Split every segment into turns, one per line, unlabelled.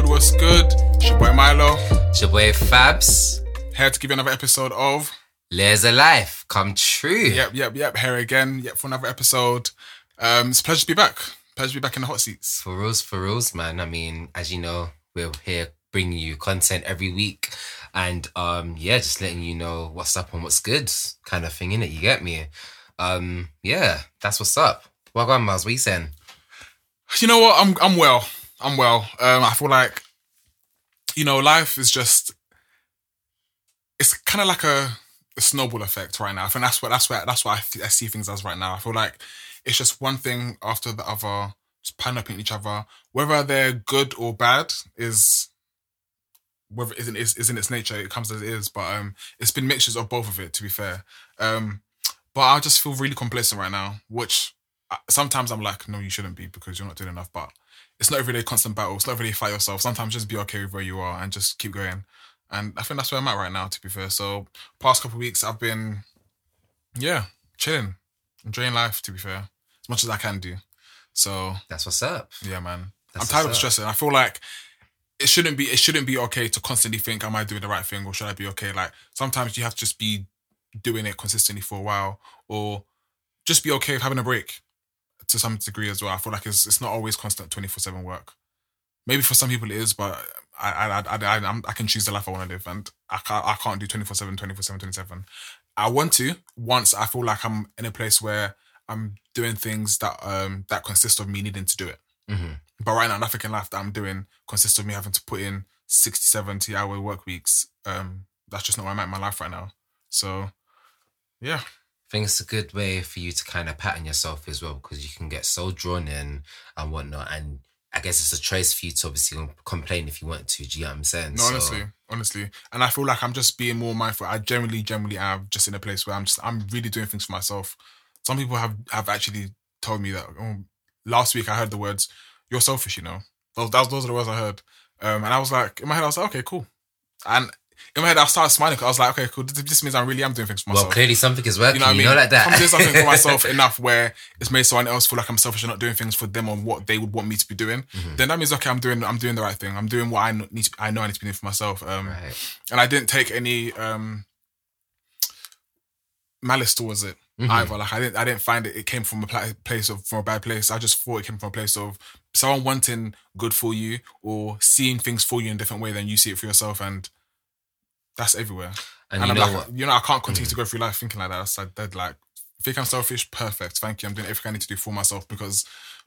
good? What's good? It's your boy Milo.
It's your boy Fabs.
Here to give you another episode of
Layers of Life come true.
Yep, yep, yep. Here again, yep, for another episode. Um, it's a pleasure to be back. Pleasure to be back in the hot seats.
For rules, for rules, man. I mean, as you know, we're here bringing you content every week. And um, yeah, just letting you know what's up and what's good, kind of thing, innit? You get me? Um, yeah, that's what's up. On, Miles? What you saying?
You know what? I'm I'm well. I'm well. Um, I feel like, you know, life is just. It's kind of like a, a snowball effect right now. I think that's what that's what that's what I see things as right now. I feel like it's just one thing after the other, just piling up in each other. Whether they're good or bad is whether is in, is, is in its nature. It comes as it is, but um, it's been mixtures of both of it. To be fair, um, but I just feel really complacent right now, which uh, sometimes I'm like, no, you shouldn't be because you're not doing enough. But it's not really a constant battle. It's not really fight yourself. Sometimes just be okay with where you are and just keep going. And I think that's where I'm at right now. To be fair, so past couple of weeks I've been, yeah, chilling, enjoying life. To be fair, as much as I can do. So
That's what's up.
yeah, man.
That's
I'm tired of stressing. I feel like it shouldn't be. It shouldn't be okay to constantly think, "Am I doing the right thing?" or "Should I be okay?" Like sometimes you have to just be doing it consistently for a while, or just be okay with having a break to some degree as well. I feel like it's it's not always constant twenty four seven work. Maybe for some people it is, but I I I I, I'm, I can choose the life I want to live, and I can't I can't do 24/7, 24/7, 27. I want to once I feel like I'm in a place where I'm doing things that um that consist of me needing to do it.
hmm
But right now, nothing in life that I'm doing consists of me having to put in 60, 70 hour work weeks. Um, that's just not where I'm at in my life right now. So, yeah.
I think it's a good way for you to kind of pattern yourself as well because you can get so drawn in and whatnot. And I guess it's a choice for you to obviously complain if you want to. Do you know what I'm saying?
No,
So-
honestly, honestly. And I feel like I'm just being more mindful. I generally, generally am just in a place where I'm just, I'm really doing things for myself. Some people have, have actually told me that oh, last week I heard the words, you're selfish, you know. Those, those, those are the words I heard. Um, and I was like, in my head, I was like, okay, cool. And in my head, I started smiling because I was like, okay, cool. This, this means I really am doing things for myself.
Well, clearly something is working.
You know what I mean?
know like that.
I'm doing something for myself enough where it's made someone else feel like I'm selfish and not doing things for them on what they would want me to be doing.
Mm-hmm.
Then that means okay, I'm doing I'm doing the right thing. I'm doing what I need. To, I know I need to be doing for myself. Um,
Right.
and I didn't take any um malice towards it
Mhm.
either. Like I didn't I didn't find it. It came from a pla- place of from a bad place. I just thought it came from a place of someone wanting good for you or seeing things for you in a different way than you see it for yourself, and that's everywhere.
And,
And,
you
I'm
know
like,
what?
you know, I can't continue to go through life thinking like that. It's like dead. Like, think I'm selfish? Perfect. Thank you. I'm doing everything I need to do for myself because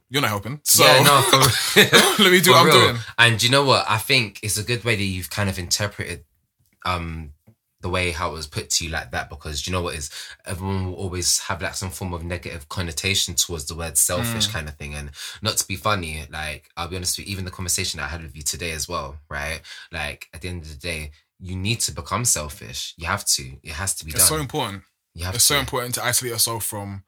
you're not helping. So
yeah, no,
let me do what I'm
real.
doing.
And you know what? I think it's a good way that you've kind of interpreted um the way how it was put to you like that because you know what is everyone will always have like some form of negative connotation towards the word selfish
Mm.
kind of thing and not to be funny like i'll be honest with you even the conversation i had with you today as well right like at the end of the day you need to become selfish you have to it has to be done.
It's
done
so important.
you have
It's
to
so important to isolate yourself from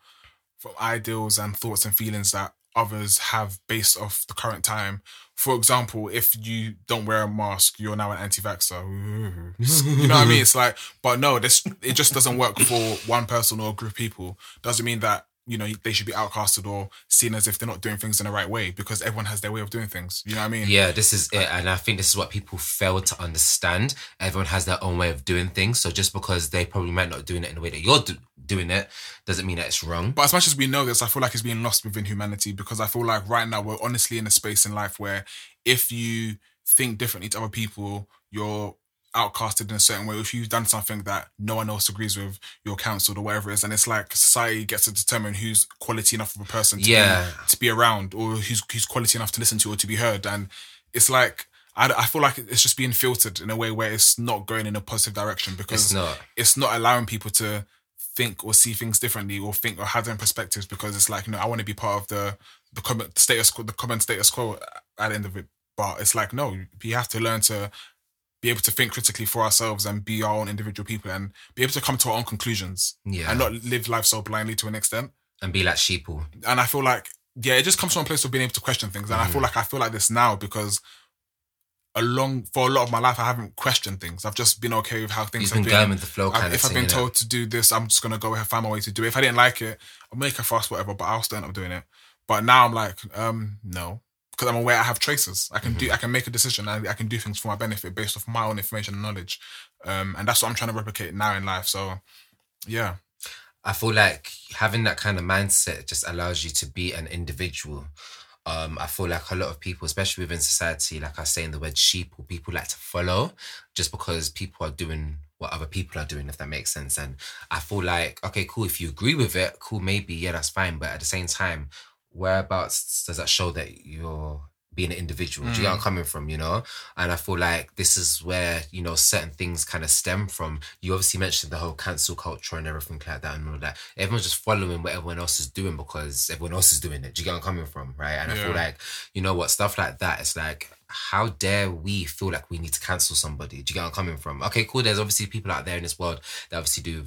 from ideals and thoughts and feelings that others have based off the current time. For example, if you don't wear a mask, you're now an anti-vaxxer. You know what I mean? It's like, but no, this it just doesn't work for one person or a group of people. Doesn't mean that you know they should be outcasted or seen as if they're not doing things in the right way because everyone has their way of doing things. You know what I mean?
Yeah, this is it. And I think this is what people fail to understand. Everyone has their own way of doing things. So just because they probably might not doing it in the way that you're do- doing it doesn't mean that it's wrong.
But as much as we know this, I feel like it's being lost within humanity because I feel like right now we're honestly in a space in life where if you think differently to other people, you're outcasted in a certain way. If you've done something that no one else agrees with, you're cancelled or whatever it is. And it's like society gets to determine who's quality enough of a person to,
Yeah.
be, to be around or who's, who's quality enough to listen to or to be heard. And it's like, I, I feel like it's just being filtered in a way where it's not going in a positive direction because
It's not.
it's not allowing people to think or see things differently or think or have their own perspectives because it's like, you know, I want to be part of the the common status quo, the common status quo at the end of it. But it's like, no, you have to learn to be able to think critically for ourselves and be our own individual people and be able to come to our own conclusions
Yeah.
and not live life so blindly to an extent.
And be like sheeple.
And I feel like, yeah, it just comes from a place of being able to question things. And I
Mm.
feel like I feel like this now because along for a lot of my life I haven't questioned things. I've just been okay with how things
You've
have
been
been.
going with the flow
I- if
of
I've been told to do this, I'm just gonna go and find my way to do it. If I didn't like it, I'll make a fuss, whatever. But I'll still end up doing it. But now I'm like, um, no, because I'm aware I have choices. I can do I can make a decision. I, I can do things for my benefit based off my own information and knowledge, um, and that's what I'm trying to replicate now in life. So, yeah,
I feel like having that kind of mindset just allows you to be an individual. Um, I feel like a lot of people, especially within society, like I say in the word sheep, or people like to follow just because people are doing what other people are doing, if that makes sense. And I feel like, okay, cool, if you agree with it, cool, maybe, yeah, that's fine. But at the same time, whereabouts does that show that you're being an individual? Do you where I'm mm. coming from, you know? And I feel like this is where, you know, certain things kind of stem from. You obviously mentioned the whole cancel culture and everything like that and all that. Everyone's just following what everyone else is doing because everyone else is doing it. Do you get I'm coming from? Right. And I feel like, you know what, stuff like that, it's like, how dare we feel like we need to cancel somebody? Do you get I'm coming from? Okay, cool. There's obviously people out there in this world that obviously do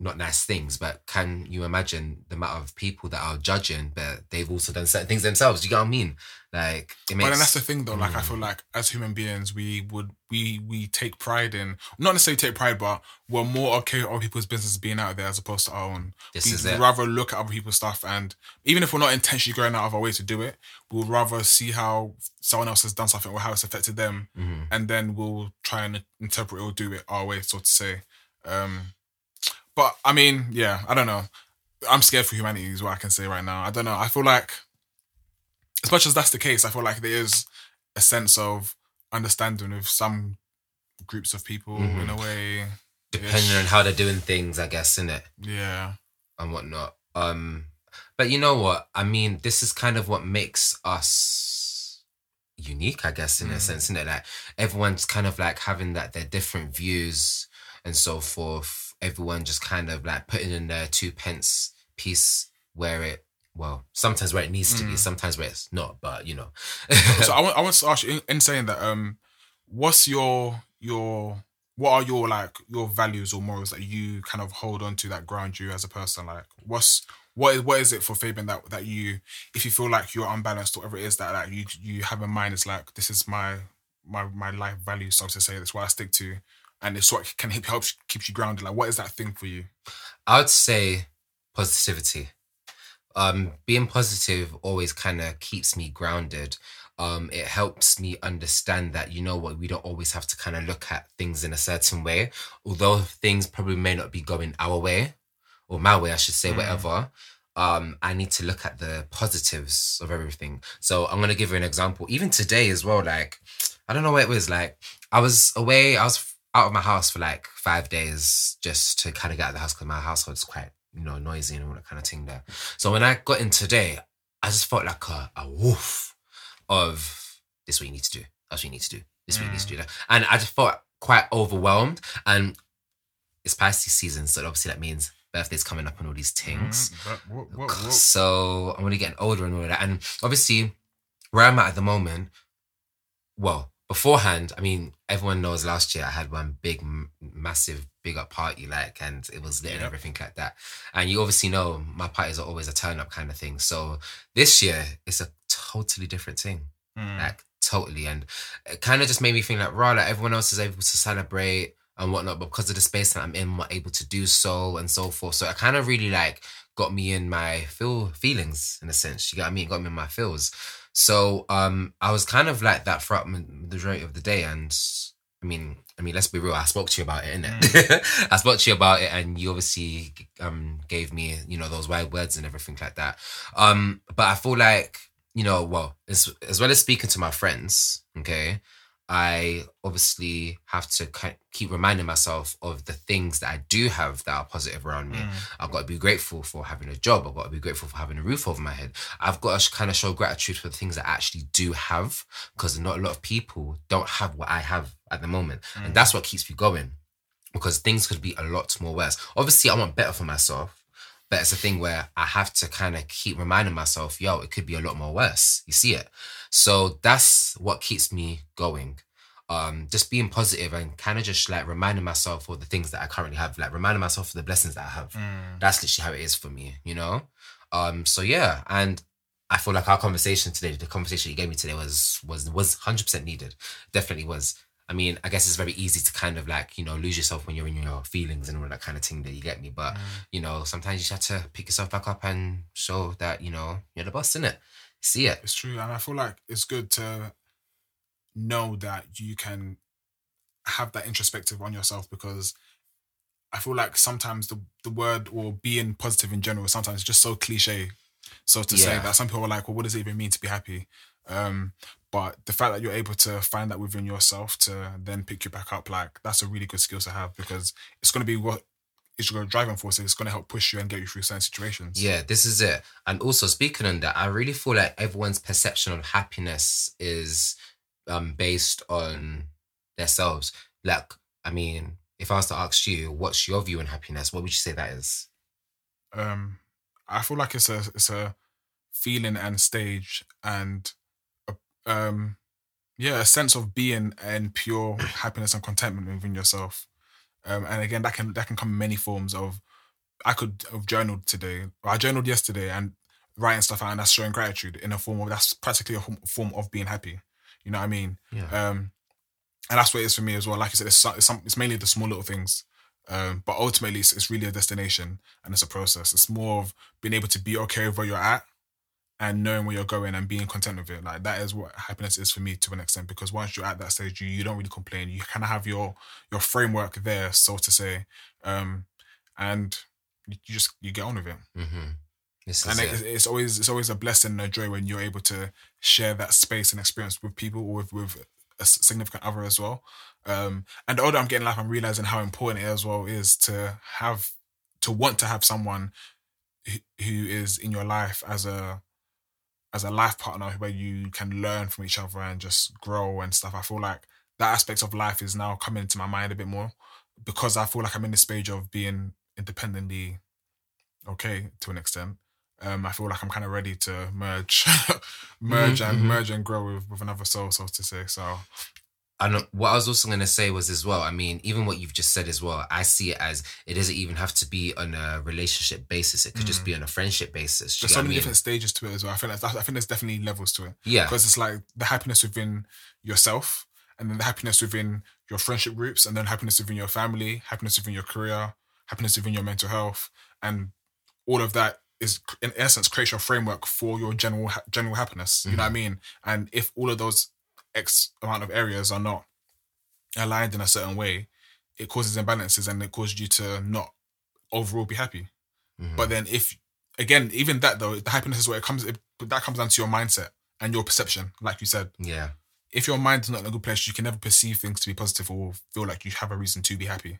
not nice things, but can you imagine the amount of people that are judging, but they've also done certain things themselves? Do you get what I mean? Like it makes.
but then that's the thing though. Like I
Mm.
feel like as human beings, we would we we take pride in not necessarily take pride, but we're more okay with other people's business being out there as opposed to our own.
This
we
is it.
rather look at other people's stuff, and even if we're not intentionally going out of our way to do it, we'll rather see how someone else has done something or how it's affected them,
Mhm.
and then we'll try and interpret or do it our way, so to say. Um, but I mean, yeah, I don't know. I'm scared for humanity is what I can say right now. I don't know. I feel like, as much as that's the case, I feel like there is a sense of understanding with some groups of people
Mhm.
in a way.
depending on how they're doing things, I guess, in it.
Yeah.
and whatnot. Um, but you know what? I mean, this is kind of what makes us unique, I guess, in a
Mm.
sense, isn't it? Like everyone's kind of like having that their different views and so forth. Everyone just kind of like putting in their two pence piece where it well, sometimes where it needs to be,
Mm.
sometimes where it's not, but you know.
so I want I want to ask you in, in saying that um what's your your what are your like your values or morals that you kind of hold on to that ground you as a person like what's what is what is it for Fabian that that you if you feel like you're unbalanced or whatever it is that like you you have in mind is like this is my my my life value so to say that's what I stick to and it's what can help helps keeps you grounded like what is that thing for you
I would say positivity. Um, being positive always kind of keeps me grounded. Um, it helps me understand that you know what we don't always have to kind of look at things in a certain way, although things probably may not be going our way or my way, I should say,
Mm.
whatever. Um, I need to look at the positives of everything. So I'm gonna give you an example. Even today as well, like I don't know what it was. Like I was away, I was out of my house for like five days just to kind of get out of the house because my household's quite you know noisy and all that kind of thing there. So when I got in today, I just felt like a, a woof of this is what you need to do. That's what you need to do. This is what you need to do. And I just felt quite overwhelmed. And it's Pisces season, so obviously that means birthday's coming up and all these things.
Mm, what, what, what?
So I'm only getting older and all of that. And obviously, where I'm at at the moment, well, beforehand, I mean, everyone knows last year I had one big, m- massive, big up party, like, and it was lit and everything like that. And you obviously know my parties are always a turn up kind of thing. So this year, it's a totally different thing.
Mm.
like totally. And it kind of just made me think like right like everyone else is able to celebrate and whatnot but because of the space that i'm in i'm able to do so and so forth. So it kind of really like got me in my feel feelings in a sense. You got i mean? Got me in my feels so um i was kind of like that throughout the majority of the day and i mean i mean let's be real i spoke to you about it innit? i spoke to you about it and you obviously um gave me you know those wide words and everything like that um but i feel like you know, well, as, as well as speaking to my friends, okay, I obviously have to keep reminding myself of the things that I do have that are positive around me.
Mm.
I've got to be grateful for having a job. I've got to be grateful for having a roof over my head. I've got to kind of show gratitude for the things that I actually do have because not a lot of people don't have what I have at the moment.
Mm.
And that's what keeps me going because things could be a lot more worse. Obviously, I want better for myself. But it's a thing where I have to kind of keep reminding myself, yo, it could be a lot more worse. You see it. So that's what keeps me going. Um, just being positive and kind of just like reminding myself of the things that I currently have, like reminding myself of the blessings that I have.
Mm.
That's literally how it is for me, you know? Um, so yeah, and I feel like our conversation today, the conversation you gave me today was was was hundred percent needed. Definitely was. I mean, I guess it's very easy to kind of like, you know, lose yourself when you're in your feelings and all that kind of thing that you get me. But,
Mm.
you know, sometimes you just have to pick yourself back up and show that, you know, you're the boss, innit? See it.
It's true, and I feel like it's good to know that you can have that introspective on yourself because I feel like sometimes the the word or being positive in general sometimes is just so cliche. So to say that some people are like, well, what does it even mean to be happy? Um, but the fact that you're able to find that within yourself to then pick you back up, like that's a really good skill to have because it's going to be what is your driving force. It's going to help push you and get you through certain situations.
Yeah, this is it. And also speaking on that, I really feel like everyone's perception of happiness is um based on themselves. Like, I mean, if I was to ask you, what's your view on happiness? What would you say that is?
um I feel like it's a it's a feeling and stage and a, um yeah a sense of being and pure happiness and contentment within yourself um and again that can that can come in many forms of I could have journaled today. I journaled yesterday and writing stuff out and that's showing gratitude in a form of that's practically a form of being happy. You know what I mean?
Yeah.
um and that's what it is for me as well. Like I said it's, it's, some, it's mainly the small little things. Um, but ultimately, it's, it's really a destination and it's a process. It's more of being able to be okay with where you're at and knowing where you're going and being content with it. Like that is what happiness is for me to an extent. Because once you're at that stage, you, you don't really complain. You kind of have your your framework there, so to say, um, and you just you get on with it.
Mm-hmm.
And
it.
it, it's always it's always a blessing and a joy when you're able to share that space and experience with people or with with a significant other as well. Um, and the older I'm getting in life, I'm realizing how important it as well is to have to want to have someone who is in your life as a as a life partner where you can learn from each other and just grow and stuff. I feel like that aspect of life is now coming into my mind a bit more because I feel like I'm in this stage of being independently okay to an extent. Um, I feel like I'm kind of ready to merge, merge
Mhm,
and
mhm.
merge and grow with, with another soul, so to say. So
And what I was also going to say was as well, I mean, even what you've just said as well, I see it as it doesn't even have to be on a relationship basis. It could just be mm. on a friendship basis.
There's so
what I
many
mean?
different stages to it as well. I feel like I think there's definitely levels to it.
Yeah.
because it's like the happiness within yourself and then the happiness within your friendship groups and then happiness within your family happiness within your career happiness within your mental health and all of that is in essence creates your framework for your general general happiness you know what i mm-hmm. mean and if all of those x amount of areas are not aligned in a certain way it causes imbalances and it causes you to not overall be happy
Mhm.
but then if again even that though the happiness is where it comes it, that comes down to your mindset and your perception like you said
yeah.
if your mind is not in a good place, you can never perceive things to be positive or feel like you have a reason to be happy.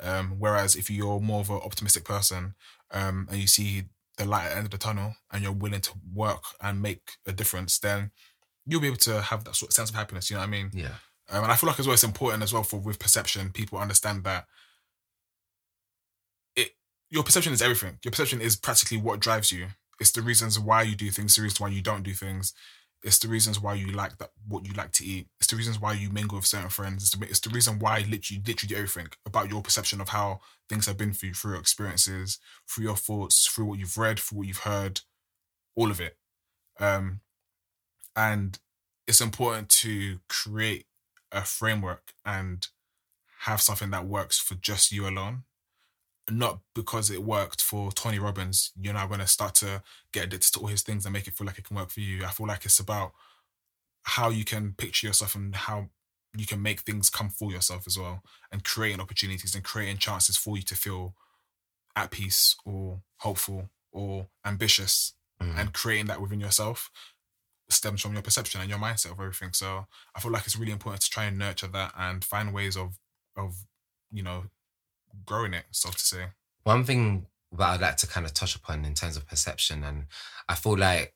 Um, whereas if you're more of an optimistic person um, and you see the light at the end of the tunnel and you're willing to work and make a difference, then you'll be able to have that sort of sense of happiness. You know what I mean?
Yeah.
Um, and I feel like as well, it's important as well for with perception, people understand that it your perception is everything. Your perception is practically what drives you. It's the reasons why you do things, the reasons why you don't do things. It's the reasons why you like that what you like to eat. It's the reasons why you mingle with certain friends. It's the, it's the reason why literally literally everything about your perception of how things have been for you through your experiences, through your thoughts, through what you've read, through what you've heard, all of it. Um, and it's important to create a framework and have something that works for just you alone. Not because it worked for Tony Robbins, you're now going to start to get addicted to all his things and make it feel like it can work for you. I feel like it's about how you can picture yourself and how you can make things come for yourself as well and creating opportunities and creating chances for you to feel at peace or hopeful or ambitious
Mhm.
and creating that within yourself stems from your perception and your mindset of everything. So I feel like it's really important to try and nurture that and find ways of of you know growing it, so to say.
One thing that I'd like to kind of touch upon in terms of perception, and I feel like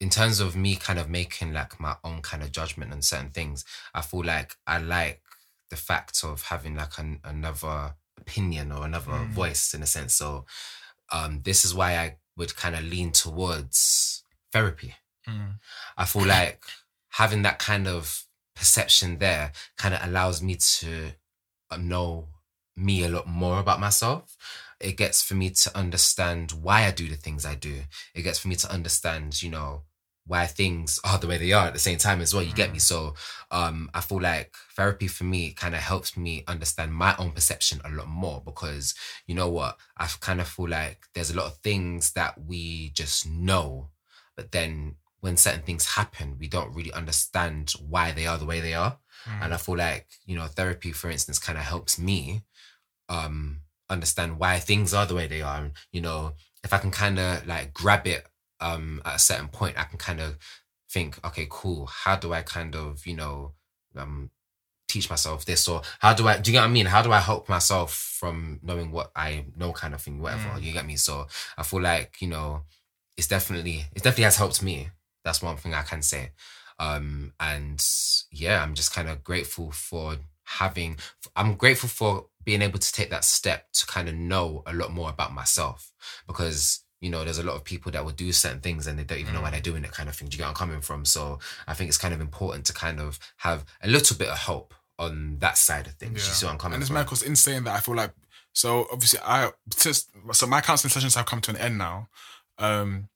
in terms of me kind of making like my own kind of judgment on certain things, I feel like I like the fact of having like an, another opinion or another
Mm.
voice in a sense. So um, this is why I would kind of lean towards therapy. I feel like having that kind of perception there kind of allows me to uh, know me a lot more about myself. It gets for me to understand why I do the things I do. It gets for me to understand, you know, why things are the way they are at the same time as well. You get me? So um I feel like therapy for me kind of helps me understand my own perception a lot more because you know what? I kind of feel like there's a lot of things that we just know, but then when certain things happen, we don't really understand why they are the way they are.
Mm.
And I feel like, you know, therapy, for instance, kind of helps me um understand why things are the way they are. And, you know, if I can kind of like grab it um at a certain point, I can kind of think, okay, cool. How do I kind of, you know, um teach myself this or how do I do you get what I mean? How do I help myself from knowing what I know kind of thing, whatever.
Mm.
You get me? So I feel like, you know, it's definitely it definitely has helped me. That's one thing I can say. Um and yeah, I'm just kind of grateful for having I'm grateful for being able to take that step to kind of know a lot more about myself. Because you know there's a lot of people that will do certain things and they don't even know why
Mm.
they're doing it kind of thing. Do you get where i'm coming from? So i think it's kind of important to kind of have a little bit of hope on that side of things. You see what i'm coming
and it's
from?
Mad because in saying that, I feel like so obviously I just so my counseling sessions have come to an end now, um,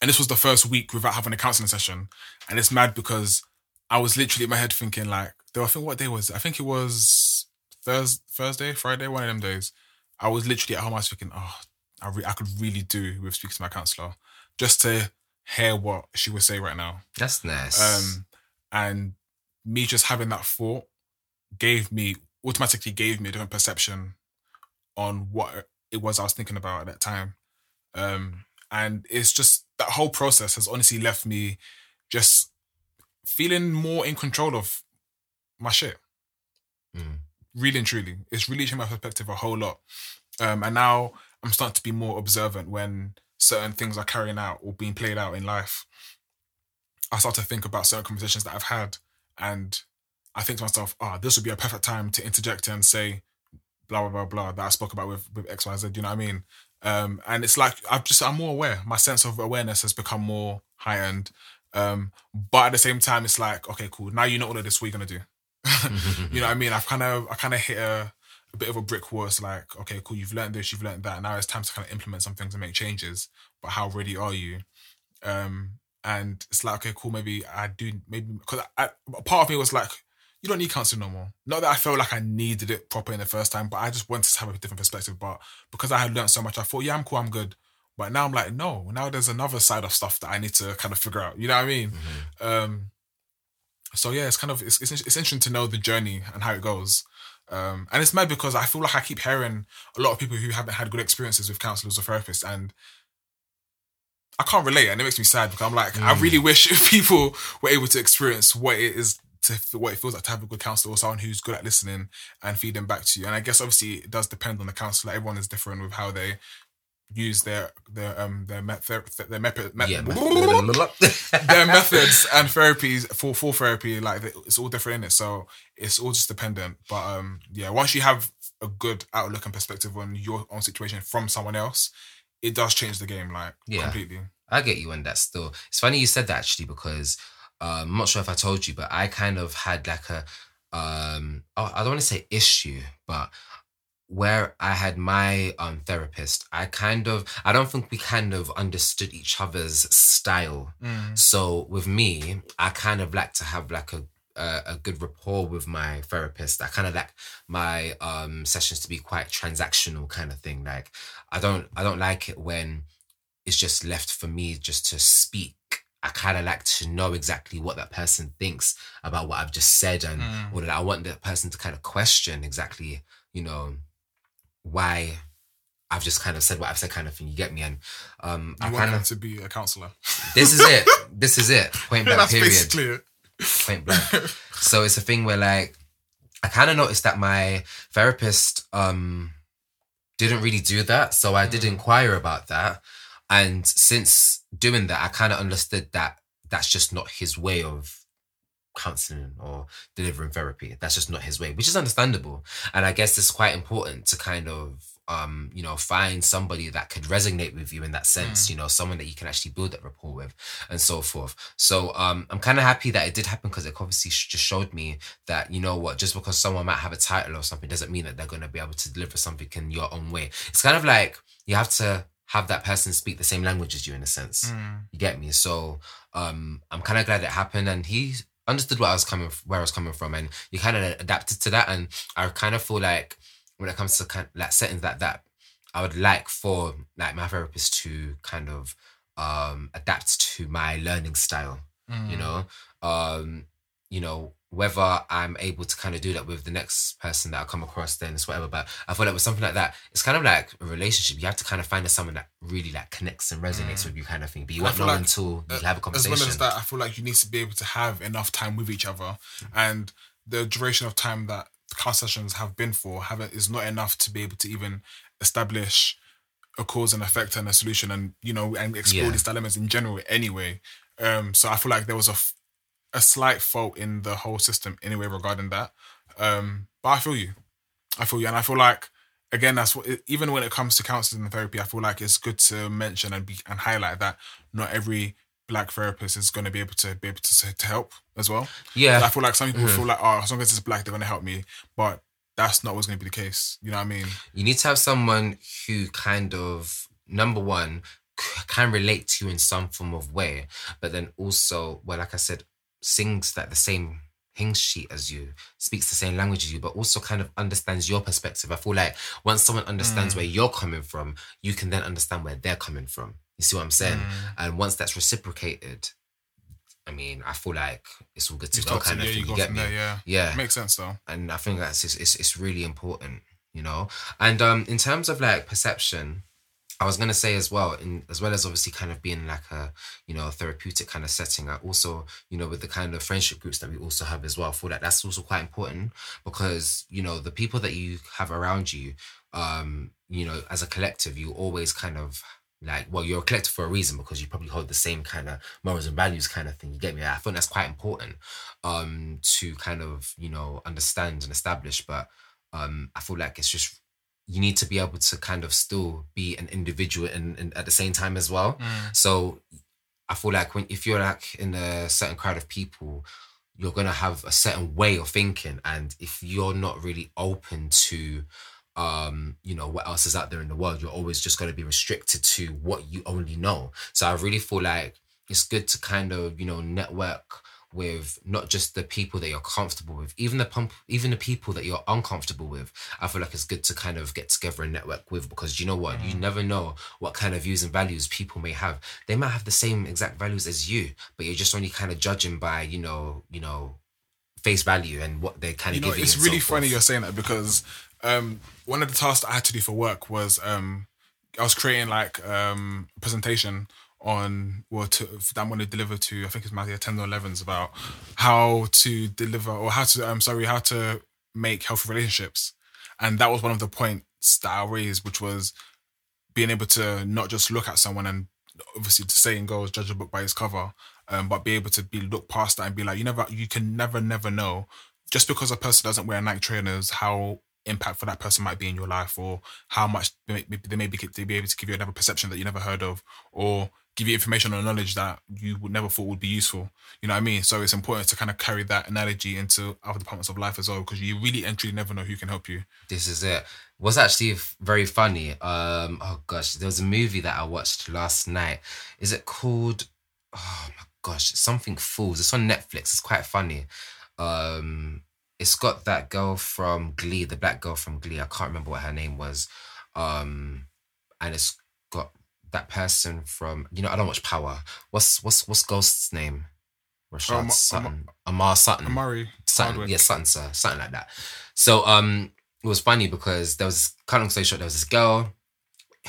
and this was the first week without having a counseling session, and it's mad because I was literally in my head thinking like, though I think what day was it? I think it was Thursday, Thursday, Friday, one of them days. I was literally at home. I was thinking, oh, I re- I could really do with speaking to my counselor just to hear what she would say right now.
that's nice
Um, and me just having that thought gave me automatically gave me a different perception on what it was I was thinking about at that time. Um, and it's just that whole process has honestly left me just feeling more in control of my shit.
Mm.
Really and truly, it's really changed my perspective a whole lot. Um, and now I'm starting to be more observant when certain things are carrying out or being played out in life. I start to think about certain conversations that I've had, and I think to myself, "Ah, this would be a perfect time to interject and say, blah blah blah blah that I spoke about with with X Y Z." Do you know what I mean? Um, and it's like I've just I'm more aware. My sense of awareness has become more heightened. Um, but at the same time, it's like, okay, cool. Now you know all of this. What are you gonna do? you know what I mean? I've kind of I kind of hit a, a bit of a brick wall. It's like, okay, cool. You've learned this. You've learned that. Now it's time to kind of implement some things and make changes. But how ready are you? Um, and it's like, okay, cool. Maybe I do. Maybe because part of me was like, you don't need counseling no more. Not that I felt like I needed it proper in the first time, but I just wanted to have a different perspective. But because I had learned so much, I thought, yeah, I'm cool. I'm good. But now I'm like, no. Now there's another side of stuff that I need to kind of figure out. You know what I mean?
Mhm.
Um, so yeah, it's kind of it's, it's it's interesting to know the journey and how it goes. Um, and it's mad because I feel like I keep hearing a lot of people who haven't had good experiences with counselors or therapists, and I can't relate, and it makes me sad because I'm like, I
Mm.
really wish people were able to experience what it is to what it feels like to have a good counselor or someone who's good at listening and feeding back to you. And I guess obviously it does depend on the counselor. Everyone is different with how they use their their um their method their method
yeah
their methods and therapies for for therapy like it's all different in it so it's all just dependent but um yeah once you have a good outlook and perspective on your own situation from someone else it does change the game like
Yeah.
completely
I get you on that still. It's funny you said that actually because um, I'm not sure if I told you, but I kind of had like a um I don't want to say issue, but where I had my um therapist, I kind of I don't think we kind of understood each other's style.
Mm.
So with me, I kind of like to have like a a, a good rapport with my therapist. I kind of like my um sessions to be quite transactional kind of thing. Like I don't I don't like it when it's just left for me just to speak. I kind of like to know exactly what that person thinks about what I've just said, and
Mm.
or that I want that person to kind of question exactly, you know, why I've just kind of said what I've said, kind of thing. You get me? And um,
you
I
want
kind of
to be a counselor
this is it. This is it. Point blank.
that's
period
basically it
point blank. so it's a thing where like I kind of noticed that my therapist um didn't really do that, so I did
Mm.
inquire about that, and since doing that, I kind of understood that that's just not his way of counseling or delivering therapy. That's just not his way, which is understandable, and I guess it's quite important to kind of um you know find somebody that could resonate with you in that sense you know someone that you can actually build that rapport with and so forth. So um i'm kind of happy that it did happen because it obviously just showed me that you know what just because someone might have a title or something doesn't mean that they're going to be able to deliver something in your own way. It's kind of like you have to have that person speak the same language as you in a sense
Mm.
you get me so um i'm kind of glad it happened and he understood what i was coming where i was coming from and you kind of adapted to that and i kind of feel like when it comes to kind like settings like that i would like for like my therapist to kind of um adapt to my learning style
Mm.
you know um you know whether i'm able to kind of do that with the next person that i come across then it's whatever but i feel like with something like that it's kind of like a relationship you have to kind of find someone that really like connects and resonates with you kind of thing but you won't know
like,
until you
uh,
have a conversation.
As well as that, I feel like you need to be able to have enough time with each other, and the duration of time that class sessions have been for haven't is not enough to be able to even establish a cause and effect and a solution, and you know, and explore
Yeah.
these dilemmas in general. Anyway, um, so I feel like there was a f- a slight fault in the whole system anyway regarding that. Um, but I feel you, I feel you, and I feel like again that's what even when it comes to counseling and therapy, I feel like it's good to mention and be and highlight that not every black therapist is going to be able to be able to to help as well.
yeah
I feel like some people feel like oh as long as it's black they're going to help me, but that's not what's going to be the case. You know what I mean?
you need to have someone who kind of number one can relate to you in some form of way but then also well like i said sings that the same hing sheet as you speaks the same language as you but also kind of understands your perspective. I feel like once someone understands where you're coming from you can then understand where they're coming from. You see what i'm saying? And once that's reciprocated i mean i feel like it's all good to
You
go
start to-
kind of
yeah,
thing.
you
you, get me?
there, yeah.
yeah.
Makes sense though.
and I think that's it's, it's it's really important, you know. And um, in terms of like perception, I was gonna say as well, in as well as obviously kind of being like a you know therapeutic kind of setting. I also you know with the kind of friendship groups that we also have as well. I feel like that's also quite important because you know the people that you have around you, um, you know, as a collective, you always kind of like well you're a collective for a reason because you probably hold the same kind of morals and values kind of thing you get me i think that's quite important um to kind of you know understand and establish but um i feel like it's just you need to be able to kind of still be an individual and, and at the same time as well. So i feel like when if you're like in a certain crowd of people you're going to have a certain way of thinking. And if you're not really open to um you know what else is out there in the world you're always just going to be restricted to what you only know. So i really feel like it's good to kind of you know network with not just the people that you're comfortable with even the pump even the people that you're uncomfortable with i feel like it's good to kind of get together and network with because you know what? You never know what kind of views and values people may have. They might have the same exact values as you but you're just only kind of judging by you know you know face value and what they kind
you
of
know,
give you
it's really
so
funny
forth.
you're saying that because um, one of the tasks I had to do for work was um, I was creating like um, a presentation on well to that I'm going to deliver to I think it's year 10 or 11s about how to deliver or how to I'm sorry how to make healthy relationships. And that was one of the points that I raised which was being able to not just look at someone and obviously to say and goes judge a book by its cover, um, but be able to be look past that and be like, you never, you can never, never know. Just because a person doesn't wear Nike trainers, how impactful that person might be in your life, or how much they may, they may be, they be able to give you another perception that you never heard of, or give you information or knowledge that you would never thought would be useful. You know what I mean? So it's important to kind of carry that analogy into other departments of life as well, because you really and truly never know who can help you.
this is it. Was actually very funny. Um oh gosh there was a movie that i watched last night. Is it called oh my gosh something fools it's on netflix. It's quite funny. Um it's got that girl from glee the black girl from glee. I can't remember what her name was. Um and it's got that person from you know i don't watch power what's what's what's ghost's name Rashad
Am-
Sutton Amar Sutton
Amari,
something,
Hardwick.
yeah, something, sir, something like that. So, um, it was funny because there was kind of story short. There was this girl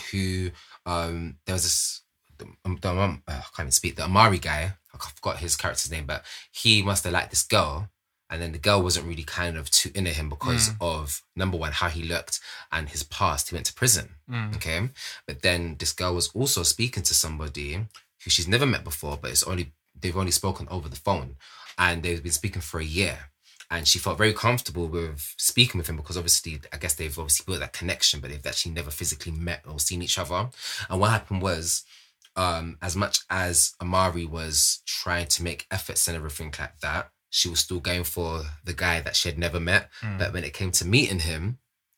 who, um, there was this, the, the, um, uh, I can't even speak. The Amari guy, I forgot his character's name, but he must have liked this girl, and then the girl wasn't really kind of too into him because of number one how he looked and his past. He went to prison, okay, but then this girl was also speaking to somebody who she's never met before, but it's only they've only spoken over the phone, and they've been speaking for a year. And she felt very comfortable with speaking with him because obviously, I guess they've obviously built that connection, but they've actually never physically met or seen each other. And what happened was, um, as much as Amari was trying to make efforts and everything like that, she was still going for the guy that she had never met. Mm. But when it came to meeting him,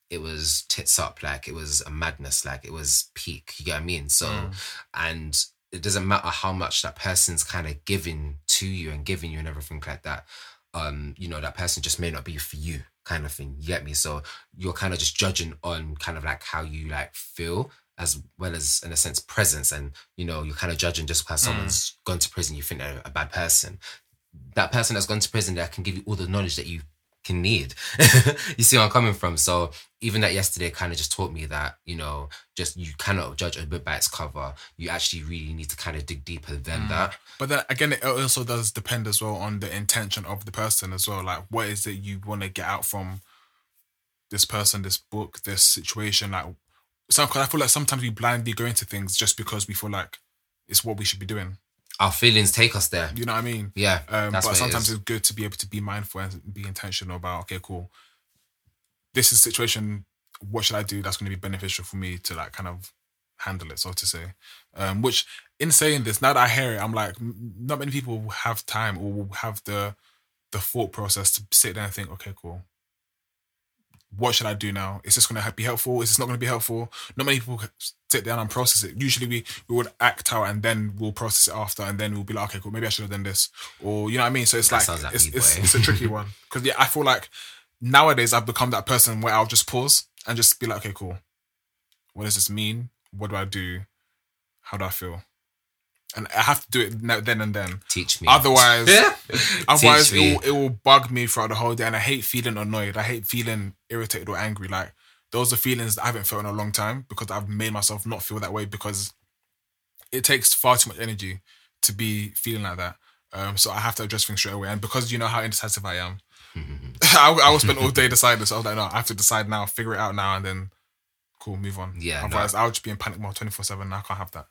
it was tits up, like it was a madness, like it was peak. You get what I mean? So, mm. and it doesn't matter how much that person's kind of giving to you and giving you and everything like that. Um, you know, that person just may not be for you, kind of thing. You get me? So you're kind of just judging on kind of like how you like feel as well as in a sense presence and you know you're kind of judging just because mm. someone's gone to prison you think they're a bad person that person that's gone to prison that can give you all the knowledge that you can need you see where i'm coming from so even that yesterday kind of just taught me that you know just you cannot judge a book by its cover you actually really need to kind of dig deeper than mm. that
But then again, it also does depend as well on the intention of the person as well. Like, what is it you want to get out from this person, this book, this situation? Like, cause I feel like sometimes we blindly go into things just because we feel like it's what we should be doing.
Our feelings take us there
You know what I mean?
yeah
Um, but
it
sometimes it's good to be able to be mindful and be intentional about, okay, cool. This is a situation. What should I do that's going to be beneficial for me to like kind of handle it, so to say. Um, which, in saying this, now that I hear it, I'm like, not many people will have time or will have the the thought process to sit there and think, okay, cool. What should I do now? Is this going to be helpful? Is this not going to be helpful? Not many people sit down and process it. Usually, we we would act out and then we'll process it after, and then we'll be like, okay, cool, maybe I should have done this, or you know what I mean. So it's
That
like,
like
it's, it's, it's a tricky one because yeah, I feel like nowadays I've become that person where I'll just pause and just be like, okay, cool. What does this mean? What do I do? How do I feel? And I have to do it now- then and then.
teach me
Otherwise, otherwise
Teach
it will, it will bug me throughout the whole day. And I hate feeling annoyed. I hate feeling irritated or angry. Like those are feelings that I haven't felt in a long time because I've made myself not feel that way because it takes far too much energy to be feeling like that. Um, so I have to address things straight away. And because you know how indecisive I am, I, I will spend all day deciding. So I was like, no, I have to decide now, figure it out now, and then cool, move on.
Yeah, no.
Otherwise, I'll just be in panic mode 24 7. I can't have that.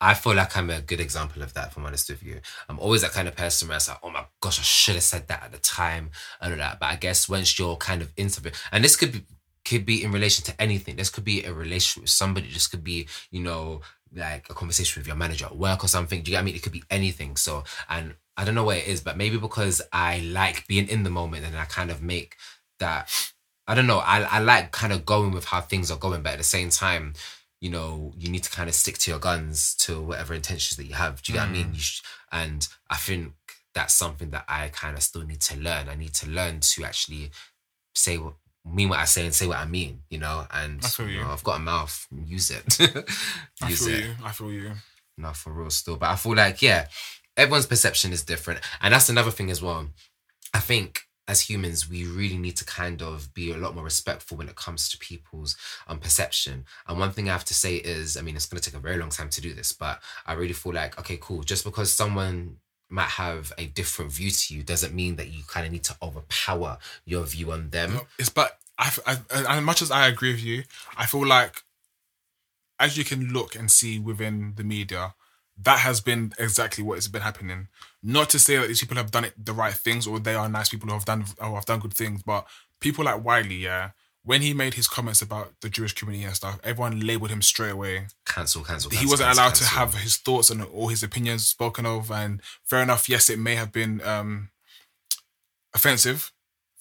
I feel like I'm a good example of that, if I'm honest with you. I'm always that kind of person where it's like, oh my gosh, I should have said that at the time and all that. But I guess once you're kind of into it, and this could be could be in relation to anything. This could be a relationship with somebody. This could be, you know, like a conversation with your manager at work or something. Do you get mean? It could be anything. So, and I don't know what it is, but maybe because I like being in the moment and I kind of make that I don't know. I, I like kind of going with how things are going, but at the same time, you know, you need to kind of stick to your guns to whatever intentions that you have. Do you get what I mean? Mm. You sh- and I think that's something that I kind of still need to learn. I need to learn to actually say what mean what I say and say what I mean. You know, and
I feel you.
know, I've got a mouth. Use it.
I
use
feel
it
you. I feel you.
no, for real still. But I feel like, yeah, everyone's perception is different. And that's another thing as well. I think as humans, we really need to kind of be a lot more respectful when it comes to people's um, perception. And one thing I have to say is, I mean, it's going to take a very long time to do this, but I really feel like, okay, cool. Just because someone might have a different view to you doesn't mean that you kind of need to overpower your view on them.
It's but I, I, as much as I agree with you, I feel like as you can look and see within the media, that has been exactly what has been happening. Not to say that these people have done it the right things or they are nice people who have done who have done good things, but people like Wiley, yeah, when he made his comments about the Jewish community and stuff, everyone labeled him straight away.
Cancel, cancel.
he wasn't
cancel,
allowed to have his thoughts and all his opinions spoken of. And fair enough, yes, it may have been um, offensive.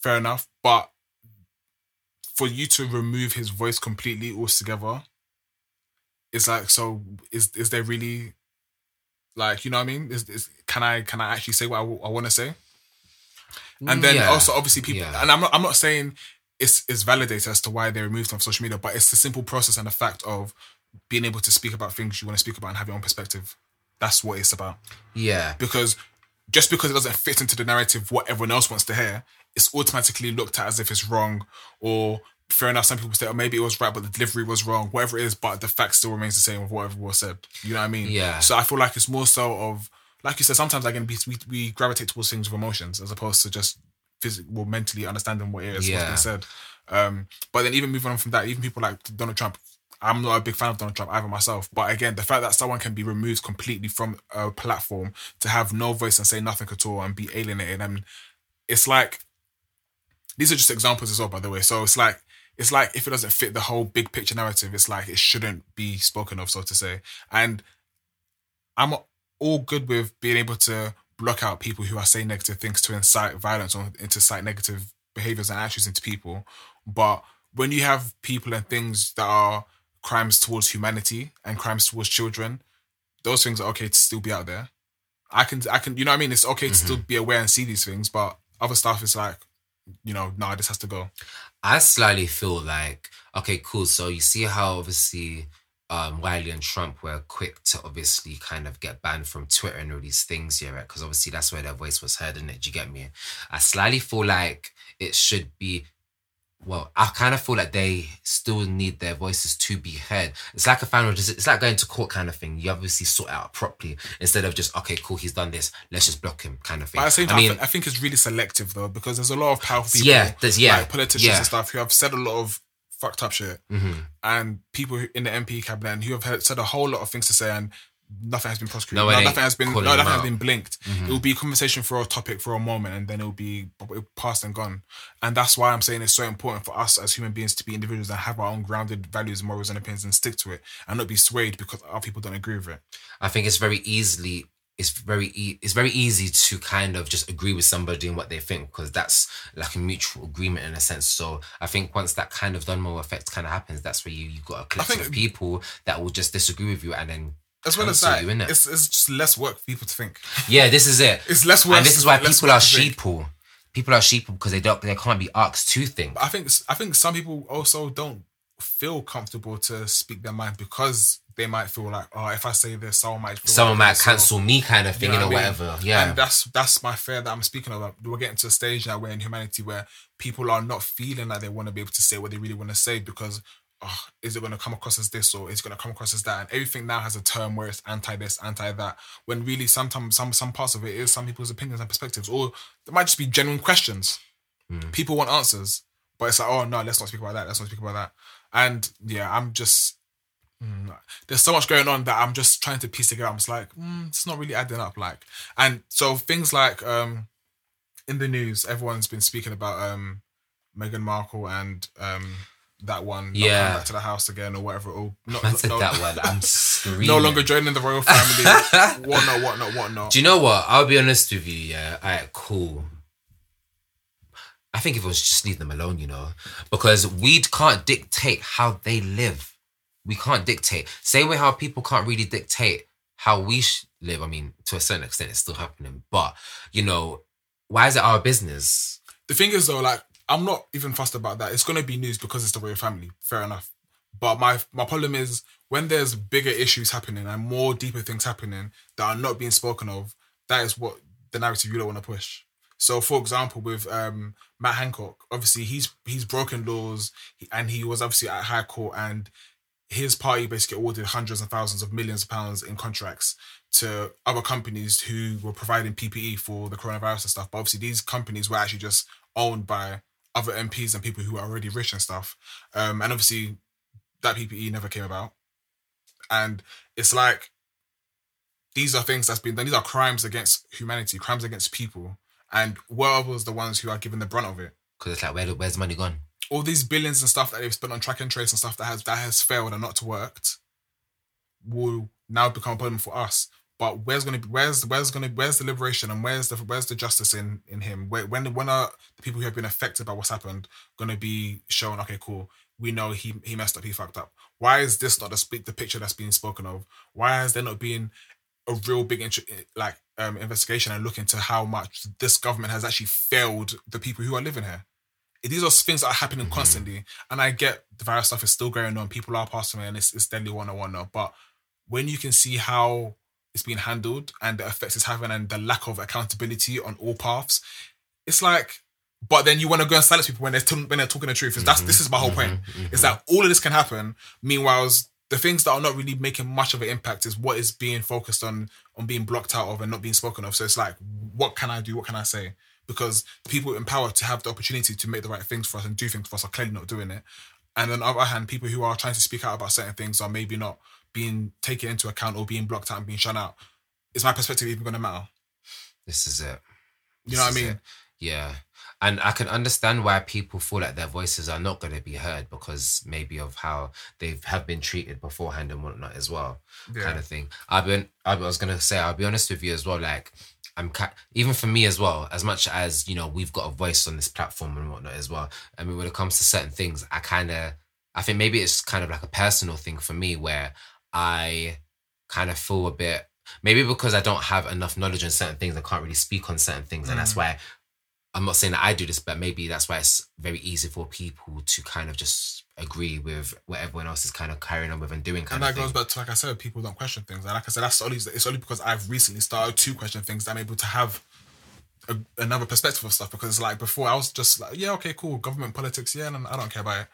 Fair enough, but for you to remove his voice completely altogether, it's like so. Is is there really like you know what I mean? Is, is can I can I actually say what I, want to say? And then
Yeah.
also obviously people,
Yeah.
and I'm not I'm not saying it's it's validated as to why they removed from social media, but it's the simple process and the fact of being able to speak about things you want to speak about and have your own perspective. That's what it's about.
Yeah.
Because just because it doesn't fit into the narrative what everyone else wants to hear, it's automatically looked at as if it's wrong. Or fair enough, some people say, oh, maybe it was right, but the delivery was wrong. Whatever it is, but the fact still remains the same of whatever was said. You know what I mean?
Yeah.
So I feel like it's more so of like you said, sometimes again we, we, we gravitate towards things with emotions as opposed to just physically well, mentally understanding what it is
Yeah.
what's being said. Um, but then even moving on from that, even people like Donald Trump, I'm not a big fan of Donald Trump either myself. But again, the fact that someone can be removed completely from a platform to have no voice and say nothing at all and be alienated, and it's like these are just examples as well, by the way. So it's like it's like if it doesn't fit the whole big picture narrative, it's like it shouldn't be spoken of, so to say. And I'm all good with being able to block out people who are saying negative things to incite violence or to incite negative behaviors and actions into people. But when you have people and things that are crimes towards humanity and crimes towards children, those things are okay to still be out there. I can, I can, you know what I mean? It's okay to mm-hmm. still be aware and see these things, but other stuff is like, you know, nah, this has to go.
I slightly feel like, okay, cool. So you see how obviously um, Wiley and Trump were quick to obviously kind of get banned from Twitter and all these things, yeah, right? Because obviously that's where their voice was heard, and it. Do you get me? I slightly feel like it should be. Well, I kind of feel like they still need their voices to be heard. It's like a final. It's like going to court kind of thing. You obviously sort out properly instead of just okay, cool, he's done this. Let's just block him, kind of thing.
But at the same time,
I mean,
I think it's really selective though, because there's a lot of powerful people,
Yeah, there's- yeah,
like politicians
yeah.
and stuff, who have said a lot of fucked up shit,
mhm.
and people in the MP cabinet who have said a whole lot of things to say, and nothing has been prosecuted.
No, ain't
nothing has been, no, nothing has been blinked.
Mhm.
It will be a conversation for a topic for a moment, and then it will be past and gone. And that's why I'm saying it's so important for us as human beings to be individuals and have our own grounded values, morals, and opinions, and stick to it, and not be swayed because other people don't agree with it.
I think it's very easily it's very e- it's very easy to kind of just agree with somebody and what they think because that's like a mutual agreement in a sense. So I think once that kind of domino effect kind of happens, that's where you you got a collective
think-
of people that will just disagree with you and then
As well as that,
you,
it's, it's just less work for people to think.
yeah, this is it.
It's less work.
and this is why people are sheeple. People are sheeple because they don't they can't be asked to think.
But I think I think some people also don't feel comfortable to speak their mind because they might feel like, oh, if I say this, someone might
Someone
like
might cancel me, kind of thing, you
know
or
what I mean?
whatever. Yeah,
And that's that's my fear that I'm speaking of. We're getting to a stage now where in humanity where people are not feeling like they want to be able to say what they really want to say because oh, is it going to come across as this or is it going to come across as that? And everything now has a term where it's anti this, anti that. When really sometimes some some parts of it is some people's opinions and perspectives, or there might just be genuine questions.
Mm.
People want answers, but it's like, oh no, let's not speak about that. Let's not speak about that. And yeah, I'm just. mm, There's so much going on that I'm just trying to piece together. I'm just like, mm, it's not really adding up. Like, and so things like um, in the news, everyone's been speaking about um, Meghan Markle and um, that one
Yeah.
back to the house again or whatever. Or not,
I said
no,
that one. I'm screaming.
no longer joining the royal family. whatnot, whatnot, whatnot.
Do you know what? I'll be honest with you. Yeah, alright, cool. I think if it was just leave them alone, you know, because we can't dictate how they live. We can't dictate. Same way how people can't really dictate how we sh- live. I mean, to a certain extent, it's still happening. But you know, why is it our business?
The thing is though, like I'm not even fussed about that. It's gonna be news because it's the royal family. Fair enough. But my my problem is when there's bigger issues happening and more deeper things happening that are not being spoken of. That is what the narrative you don't want to push. So, for example, with um, Matt Hancock, obviously he's he's broken laws and he was obviously at High Court and his party basically awarded hundreds and thousands of millions of pounds in contracts to other companies who were providing PPE for the coronavirus and stuff. But obviously, these companies were actually just owned by other MPs and people who are already rich and stuff. Um, and obviously, that PPE never came about. And it's like these are things that's been done. These are crimes against humanity, crimes against people. And what was the ones who are given the brunt of it?
Because it's like, where, where's the money gone?
all these billions and stuff that they've spent on track and trace and stuff that has that has failed and not worked will now become a problem for us. But where's gonna be where's where's gonna where's the liberation and where's the where's the justice in in him? Where, when when are the people who have been affected by what's happened gonna be shown? Okay, cool. We know he he messed up. He fucked up. Why is this not the the picture that's being spoken of? Why has there not been a real big int- like um, investigation and look into how much this government has actually failed the people who are living here? these are things that are happening constantly. And I get the virus stuff is still going on. People are passing away and it's, it's deadly one on one now. But when you can see how it's being handled and the effects it's having and the lack of accountability on all paths, it's like, but then you want to go and silence people when they're, t- when they're talking the truth. Is That's This is my whole mm-hmm, point. Mm-hmm, mm-hmm. Is that all of this can happen. Meanwhile, the things that are not really making much of an impact is what is being focused on on being blocked out of and not being spoken of. So it's like, what can I do? What can I say? Because people in power to have the opportunity to make the right things for us and do things for us are clearly not doing it. And on the other hand, people who are trying to speak out about certain things are maybe not being taken into account or being blocked out and being shut out. Is my perspective even going to matter?
This is it.
You know what I mean?
it. Yeah. And I can understand why people feel like their voices are not going to be heard because maybe of how they have been treated beforehand and whatnot as well, kind of thing. I'll be, I was going to say, I'll be honest with you as well. Like, I'm ca- even for me as well, as much as, you know, we've got a voice on this platform and whatnot as well. I mean, when it comes to certain things, I kind of, I think maybe it's kind of like a personal thing for me where I kind of feel a bit, maybe because I don't have enough knowledge on certain things, I can't really speak on certain things. And that's mm. why I'm not saying that I do this, but maybe that's why it's very easy for people to kind of just agree with what everyone else is kind of carrying on with and doing. Kind
and
of
that goes back to like I said, people don't question things. And like I said, that's only it's only because I've recently started to question things that I'm able to have a, another perspective of stuff. Because it's like before, I was just like, yeah, okay, cool, government politics, yeah, and I don't care about it.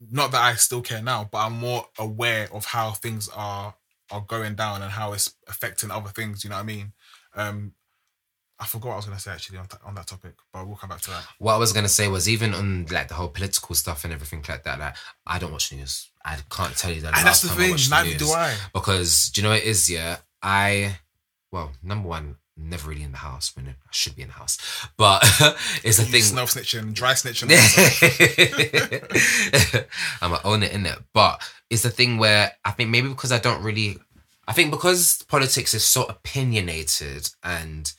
Not that I still care now, but I'm more aware of how things are are going down and how it's affecting other things. You know what I mean? Um, I forgot what I was gonna say actually on, th- on that topic, but we'll come back to that.
What I was gonna say was even on like the whole political stuff and everything like that. Like I don't watch news. I can't tell you that.
And that's the thing. Neither do. I.
Because do you know what it is? Yeah, I well, number one, never really in the house when I should be in the house, but it's a
You
thing.
snow snitching, dry snitching.
I'm gonna own it in it, but it's the thing where I think maybe because I don't really, I think because politics is so opinionated and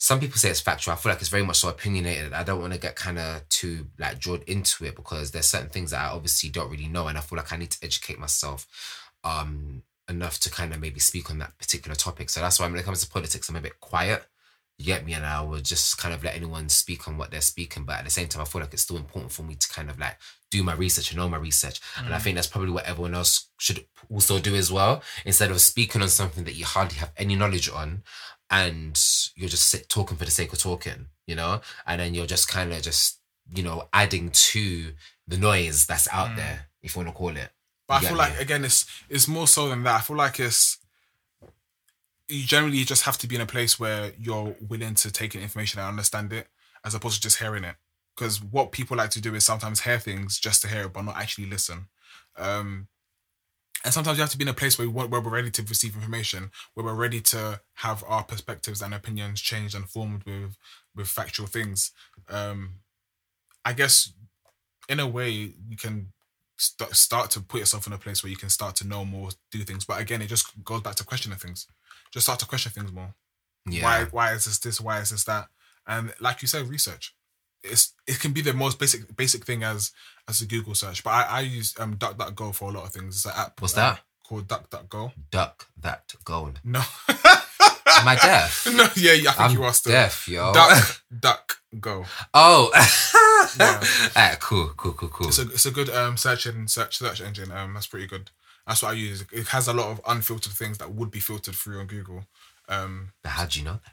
some people say it's factual. I feel like it's very much so opinionated. I don't want to get kind of too like drawn into it because there's certain things that I obviously don't really know, and I feel like I need to educate myself um enough to kind of maybe speak on that particular topic. So that's why when it comes to politics, I'm a bit quiet. You get me, and I will just kind of let anyone speak on what they're speaking. But at the same time, I feel like it's still important for me to kind of like do my research and know my research. And I mm. think that's probably what everyone else should also do as well. Instead of speaking on something that you hardly have any knowledge on, and you're just sit, talking for the sake of talking, you know, and then you're just kind of just you know adding to the noise that's out mm. there, if you want to call it.
But I feel like
me?
again, it's it's more so than that. I feel like it's you generally just have to be in a place where you're willing to take in information and understand it, as opposed to just hearing it. Because what people like to do is sometimes hear things just to hear it, but not actually listen. Um, and sometimes you have to be in a place where, we want, where we're ready to receive information, where we're ready to have our perspectives and opinions changed and formed with with factual things. Um, I guess in a way you can st- start to put yourself in a place where you can start to know more, do things. But again, it just goes back to questioning things. Just start to question things more.
Yeah.
Why? Why is this this? Why is this that? And like you said, research. It's it can be the most basic basic thing as as a Google search. But I, I use um DuckDuckGo for a lot of things. It's an app.
What's
uh,
that?
Called DuckDuckGo.
Duck that gold.
No.
Am I deaf?
no. Yeah. yeah I think
I'm
you are still.
deaf, yo.
Duck Duck Go.
Oh,
Yeah.
Cool, cool, cool, cool.
It's a it's a good um search and search search engine. Um, that's pretty good. That's what I use. It has a lot of unfiltered things that would be filtered through on Google. Um,
But how do you know that?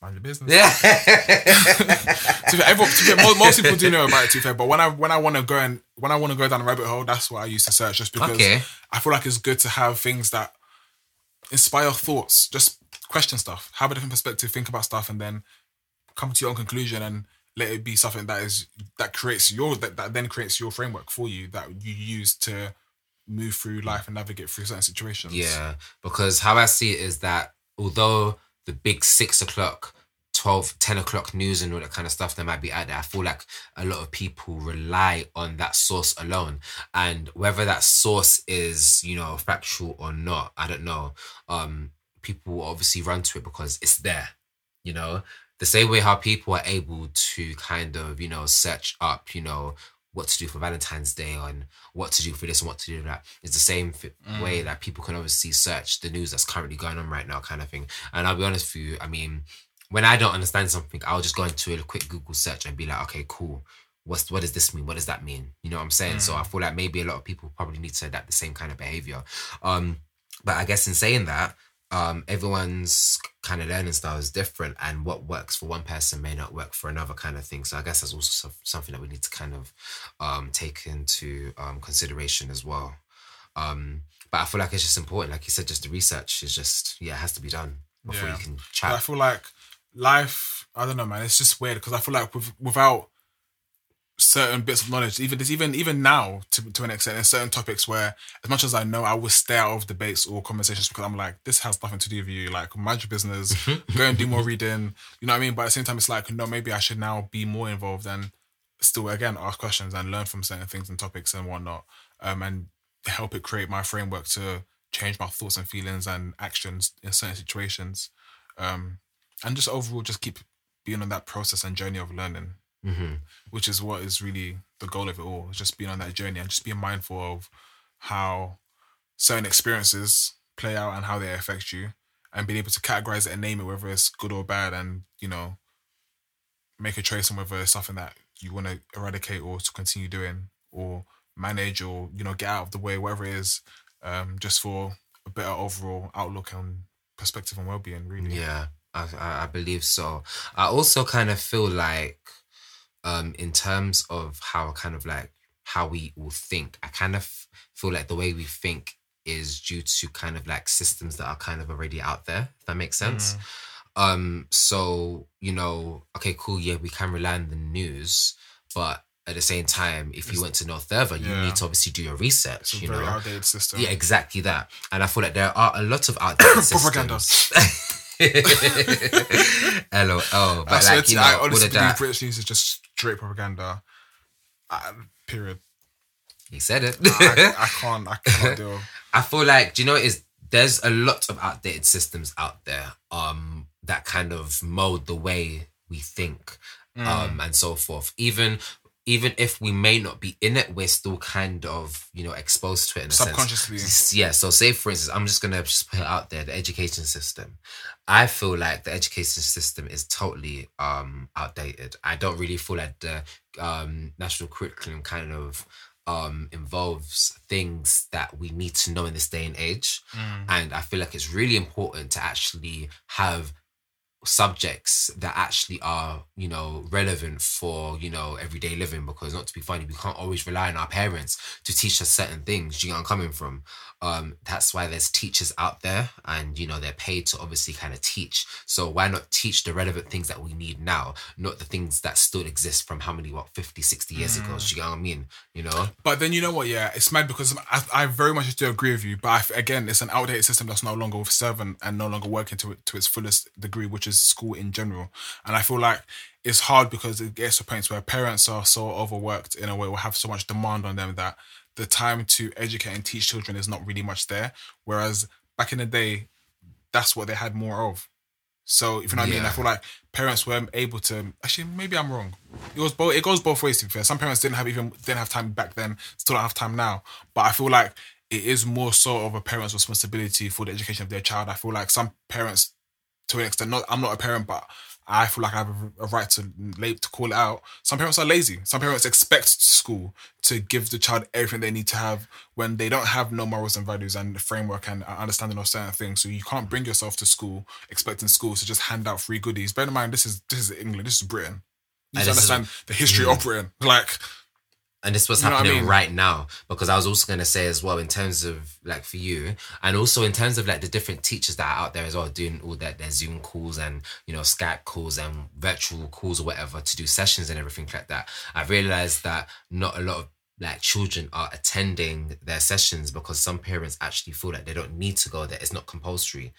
mind your business.
Yeah.
to be everyone, to be most, most people do know about it. To be fair, but when I when I want to go and when I want to go down a rabbit hole, that's what I use to search. Just because
Okay.
I feel like it's good to have things that inspire thoughts. Just question stuff, have a different perspective, think about stuff, and then come to your own conclusion and let it be something that is that creates your that, that then creates your framework for you that you use to move through life and navigate through certain situations.
Yeah, because how I see it is that although the big six o'clock, 12, 10 o'clock news and all that kind of stuff that might be out there, I feel like a lot of people rely on that source alone. And whether that source is, you know, factual or not, I don't know. Um, people obviously run to it because it's there, you know. The same way how people are able to kind of, you know, search up, you know, what to do for Valentine's Day and what to do for this and what to do for that. It's the same f- way that people can obviously search the news that's currently going on right now, kind of thing. And I'll be honest with you, I mean, when I don't understand something, I'll just go into a quick Google search and be like, okay, cool. What's what does this mean? What does that mean? You know what I'm saying? So I feel like maybe a lot of people probably need to adapt the same kind of behavior. Um, but I guess in saying that, um, everyone's kind of learning style is different, and what works for one person may not work for another, kind of thing. So I guess that's also something that we need to kind of um, take into um, consideration as well. Um, but I feel like it's just important, like you said, just the research is just yeah, it has to be done before
Yeah.
you can
But I feel like life. I don't know, man. It's just weird because I feel like with, without certain bits of knowledge, even there's even even now to to an extent, there's certain topics where, as much as I know, I will stay out of debates or conversations because I'm like, this has nothing to do with you. Like, mind your business. go and do more reading. You know what I mean? But at the same time, it's like, no, maybe I should now be more involved and still again ask questions and learn from certain things and topics and whatnot, um, and help it create my framework to change my thoughts and feelings and actions in certain situations um, and just overall just keep being on that process and journey of learning,
hmm
which is what is really the goal of it all. is Just being on that journey and just being mindful of how certain experiences play out and how they affect you, and being able to categorize it and name it, whether it's good or bad, and you know, make a choice on whether it's something that you want to eradicate or to continue doing or manage or you know get out of the way, whatever it is, um, just for a better overall outlook and perspective and well-being. Really,
Yeah, I I believe so. I also kind of feel like, um, in terms of how kind of like how we all think, I kind of feel like the way we think is due to kind of like systems that are kind of already out there. If that makes sense. Um, so you know, okay, cool, yeah, we can rely on the news, but at the same time, if you want to know further, you
yeah.
need to obviously do your research.
it's
you
very
know,
outdated system.
yeah, exactly that. And I feel like there are a lot of outdated
Propaganda.
LOL. But
I
like, you know,
I
all
honestly
of
believe
that.
British news is just straight propaganda. Uh, period.
He said it.
I, I can't. I cannot deal.
I feel like, do you know is there's a lot of outdated systems out there um that kind of mold the way we think
Mm.
um and so forth. Even even if we may not be in it, we're still kind of, you know, exposed to it in a sense.
Subconsciously.
Yeah. So say for instance, I'm just gonna just put it out there, the education system. I feel like the education system is totally um outdated. I don't really feel like the um national curriculum kind of um involves things that we need to know in this day and age.
Mm.
And I feel like it's really important to actually have subjects that actually are you know relevant for you know everyday living because not to be funny we can't always rely on our parents to teach us certain things. Do you know i'm coming from? Um that's why there's teachers out there and you know they're paid to obviously kind of teach. So why not teach the relevant things that we need now not the things that still exist from how many what 50 60 years ago? Do you know what i mean? You know?
But then you know what? Yeah, it's mad because I, I very much do agree with you. But I, again, it's an outdated system that's no longer serving and no longer working to to its fullest degree, which is school in general. And I feel like it's hard because it gets to points where parents are so overworked in a way, or have so much demand on them that the time to educate and teach children is not really much there. Whereas back in the day, that's what they had more of. So if you know what I mean, I feel like parents weren't able to. Actually, maybe I'm wrong. It was both. It goes both ways. To be fair, some parents didn't have even didn't have time back then. Still don't have time now. But I feel like it is more so of a parent's responsibility for the education of their child. I feel like some parents, to an extent, not I'm not a parent, but I feel like I have a, a right to to call it out. Some parents are lazy. Some parents expect school to give the child everything they need to have when they don't have no morals and values and the framework and uh, understanding of certain things. So you can't bring yourself to school expecting school to just hand out free goodies. Bear in mind, this is this is England. This is Britain. You need to understand the history of Britain. Like,
and this was
You know I
happening
mean?
right now because I was also going to say as well in terms of like for you and also in terms of like the different teachers that are out there as well doing all that their Zoom calls and you know Skype calls and virtual calls or whatever to do sessions and everything like that. I've realized that not a lot of like children are attending their sessions because some parents actually feel like they don't need to go there. It's not compulsory.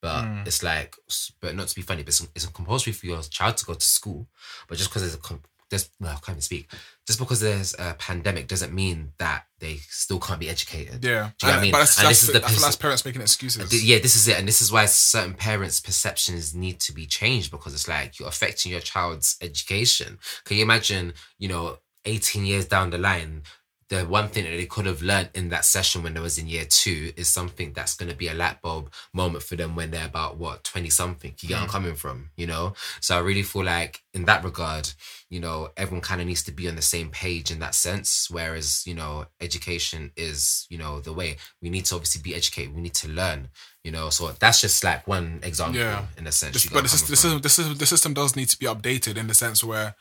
But
Mm.
it's like, but not to be funny, but it's, it's compulsory for your child to go to school. But just because there's a, com- just well, I can't even speak. Just because there's a pandemic doesn't mean that they still can't be educated.
yeah.
Do you know what I mean?
But that's,
And
that's,
this is the
I feel that's parents making excuses.
Th- Yeah, this is it, and this is why certain parents' perceptions need to be changed because it's like you're affecting your child's education. Can you imagine, you know, 18 years down the line, the one thing that they could have learned in that session when they was in year two is something that's going to be a light bulb moment for them when they're about what 20 something. You get where I'm mm. coming from, you know? So I really feel like in that regard, you know, everyone kind of needs to be on the same page in that sense. Whereas, you know, education is, you know, the way we need to obviously be educated. We need to learn, you know. So that's just like one example
Yeah.
in a sense.
But the, system, the, system, the, system, the system does need to be updated in the sense where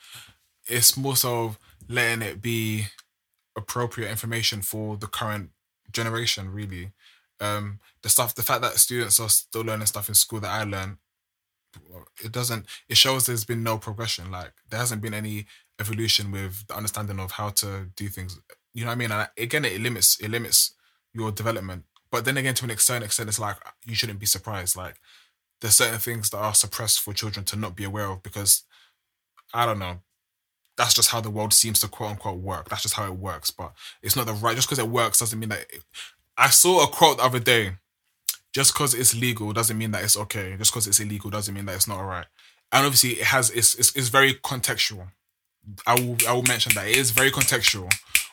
it's more so letting it be appropriate information for the current generation really. Um the stuff the fact that students are still learning stuff in school that i learned it doesn't it shows there's been no progression. Like there hasn't been any evolution with the understanding of how to do things. You know what i mean? And again it limits it limits your development. But then again to an certain extent it's like you shouldn't be surprised. Like there's certain things that are suppressed for children to not be aware of because I don't know. That's just how the world seems to quote unquote work. That's just how it works. But it's not the right. Just because it works doesn't mean that. It, I saw a quote the other day. Just because it's legal doesn't mean that it's okay. Just because it's illegal doesn't mean that it's not alright. And obviously, it has. It's, it's it's very contextual. I will I will mention that it is very contextual,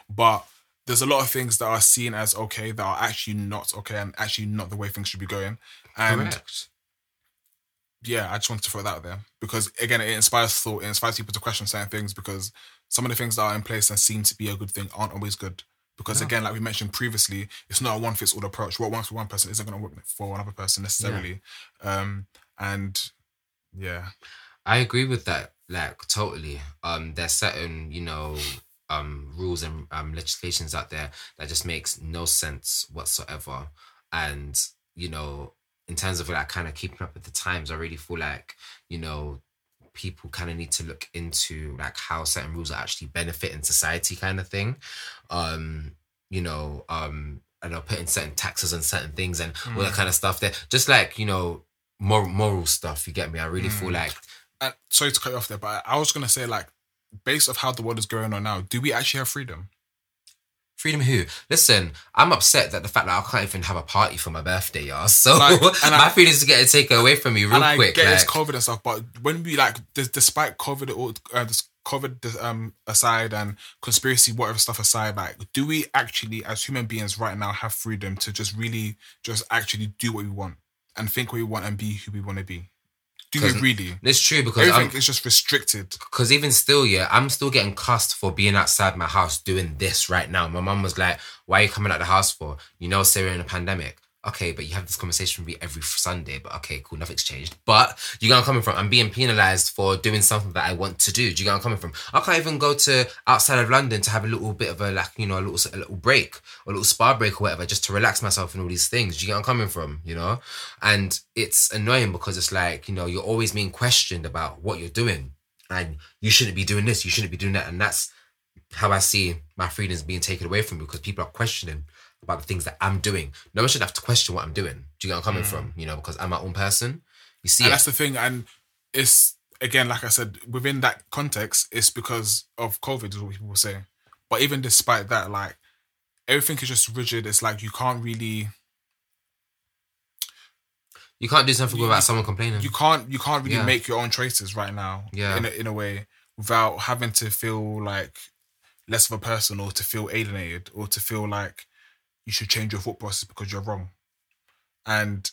but there's a lot of things that are seen as okay that are actually not okay and actually not the way things should be going. And
Correct.
Yeah, I just wanted to throw that out there because again, it inspires thought. It inspires people to question certain things because some of the things that are in place and seem to be a good thing aren't always good. Because
No.
again, like we mentioned previously, it's not a one fits all approach. What works for one person isn't going to work for another person necessarily. Um, and yeah,
I agree with that, like totally. Um, there's certain, you know, um, rules and um legislations out there that just makes no sense whatsoever. And you know, in terms of like kind of keeping up with the times, I really feel like you know people kind of need to look into like how certain rules are actually benefiting society, kind of thing. Um, you know, um, and are putting certain taxes on certain things and all that kind of stuff. There, just like you know, moral moral stuff. You get me? I really feel
Mm.
like
and sorry to cut you off there, but I was going to say like, based of how the world is going on now, do we actually have freedom?
Freedom who? Listen, I'm upset that the fact that I can't even have a party for my birthday, y'all. So
Like,
my
I-
feelings are getting taken away from me real
and I
quick.
get it's
like-
COVID and stuff, but when we like, des- despite COVID, or uh, this COVID um aside and conspiracy, whatever stuff aside, like, do we actually, as human beings, right now, have freedom to just really, just actually do what we want and think what we want and be who we want to be? Do
'Cause
really?
it's true because
Everything
I'm,
is just restricted.
because even still, yeah, I'm still getting cussed for being outside my house doing this right now. My mum was like, "Why are you coming out the house for? You know, we're in a pandemic." Okay, but you have this conversation with me every Sunday. But okay, cool, nothing's changed. But you get I'm coming from. I'm being penalized for doing something that I want to do. Do you get I'm coming from? I can't even go to outside of London to have a little bit of a like, you know, a little a little break or a little spa break or whatever, just to relax myself and all these things. Do you get I'm coming from? You know, and it's annoying because it's like you know you're always being questioned about what you're doing and you shouldn't be doing this, you shouldn't be doing that. And that's how I see my freedoms being taken away from me because people are questioning about the things that I'm doing. No one should have to question what I'm doing. Do you get where I'm coming mm. from? You know, because I'm my own person. You see
and
it.
that's the thing and it's again like i said within that context it's because of covid is what people say but even despite that like everything is just rigid it's like you can't really
You can't do something
You-
without someone complaining.
you can't you can't really
Yeah.
make your own choices right now
Yeah.
in a, in a way without having to feel like less of a person or to feel alienated or to feel like you should change your thought process because you're wrong and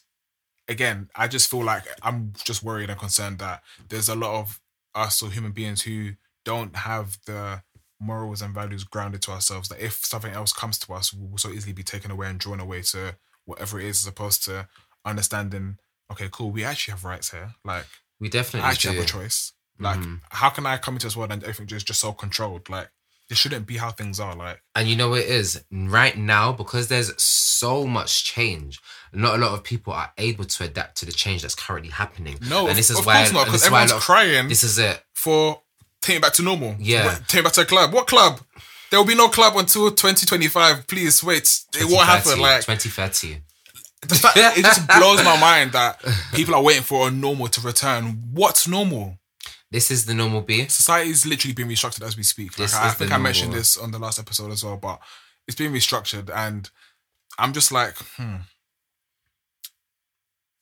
again i just feel like i'm just worried and concerned that there's a lot of us or human beings who don't have the morals and values grounded to ourselves that if something else comes to us we'll so easily be taken away and drawn away to whatever it is as opposed to understanding okay cool we actually have rights here like
we definitely
I actually
do.
have a choice. Like,
Mhm.
how can I come into this world and everything just just so controlled? Like, this shouldn't be how things are. Like,
And you know what it is right now because there's so much change. Not a lot of people are able to adapt to the change that's currently happening.
no,
and this is
of
why
course not, because
this is why
everyone's
of-
crying
This is it.
for taking back to normal.
Yeah.
Taking back to a club. What club? There will be no club until 2025. Please wait. It won't happen. Like,
2030.
the fact, it just blows my mind that people are waiting for a normal to return. What's normal?
This is the normal B.
Society is literally being restructured as we speak. Like,
This
I, I
is the
think I mentioned this on the last episode as well, but it's being restructured, and I'm just like, hmm.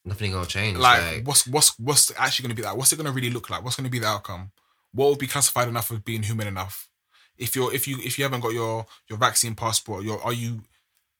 Nothing gonna change.
like,
Like,
what's what's what's actually going to be that? What's it going to really look like? What's going to be the outcome? What will be classified enough as being human enough? If you're if you if you haven't got your your vaccine passport, you're are you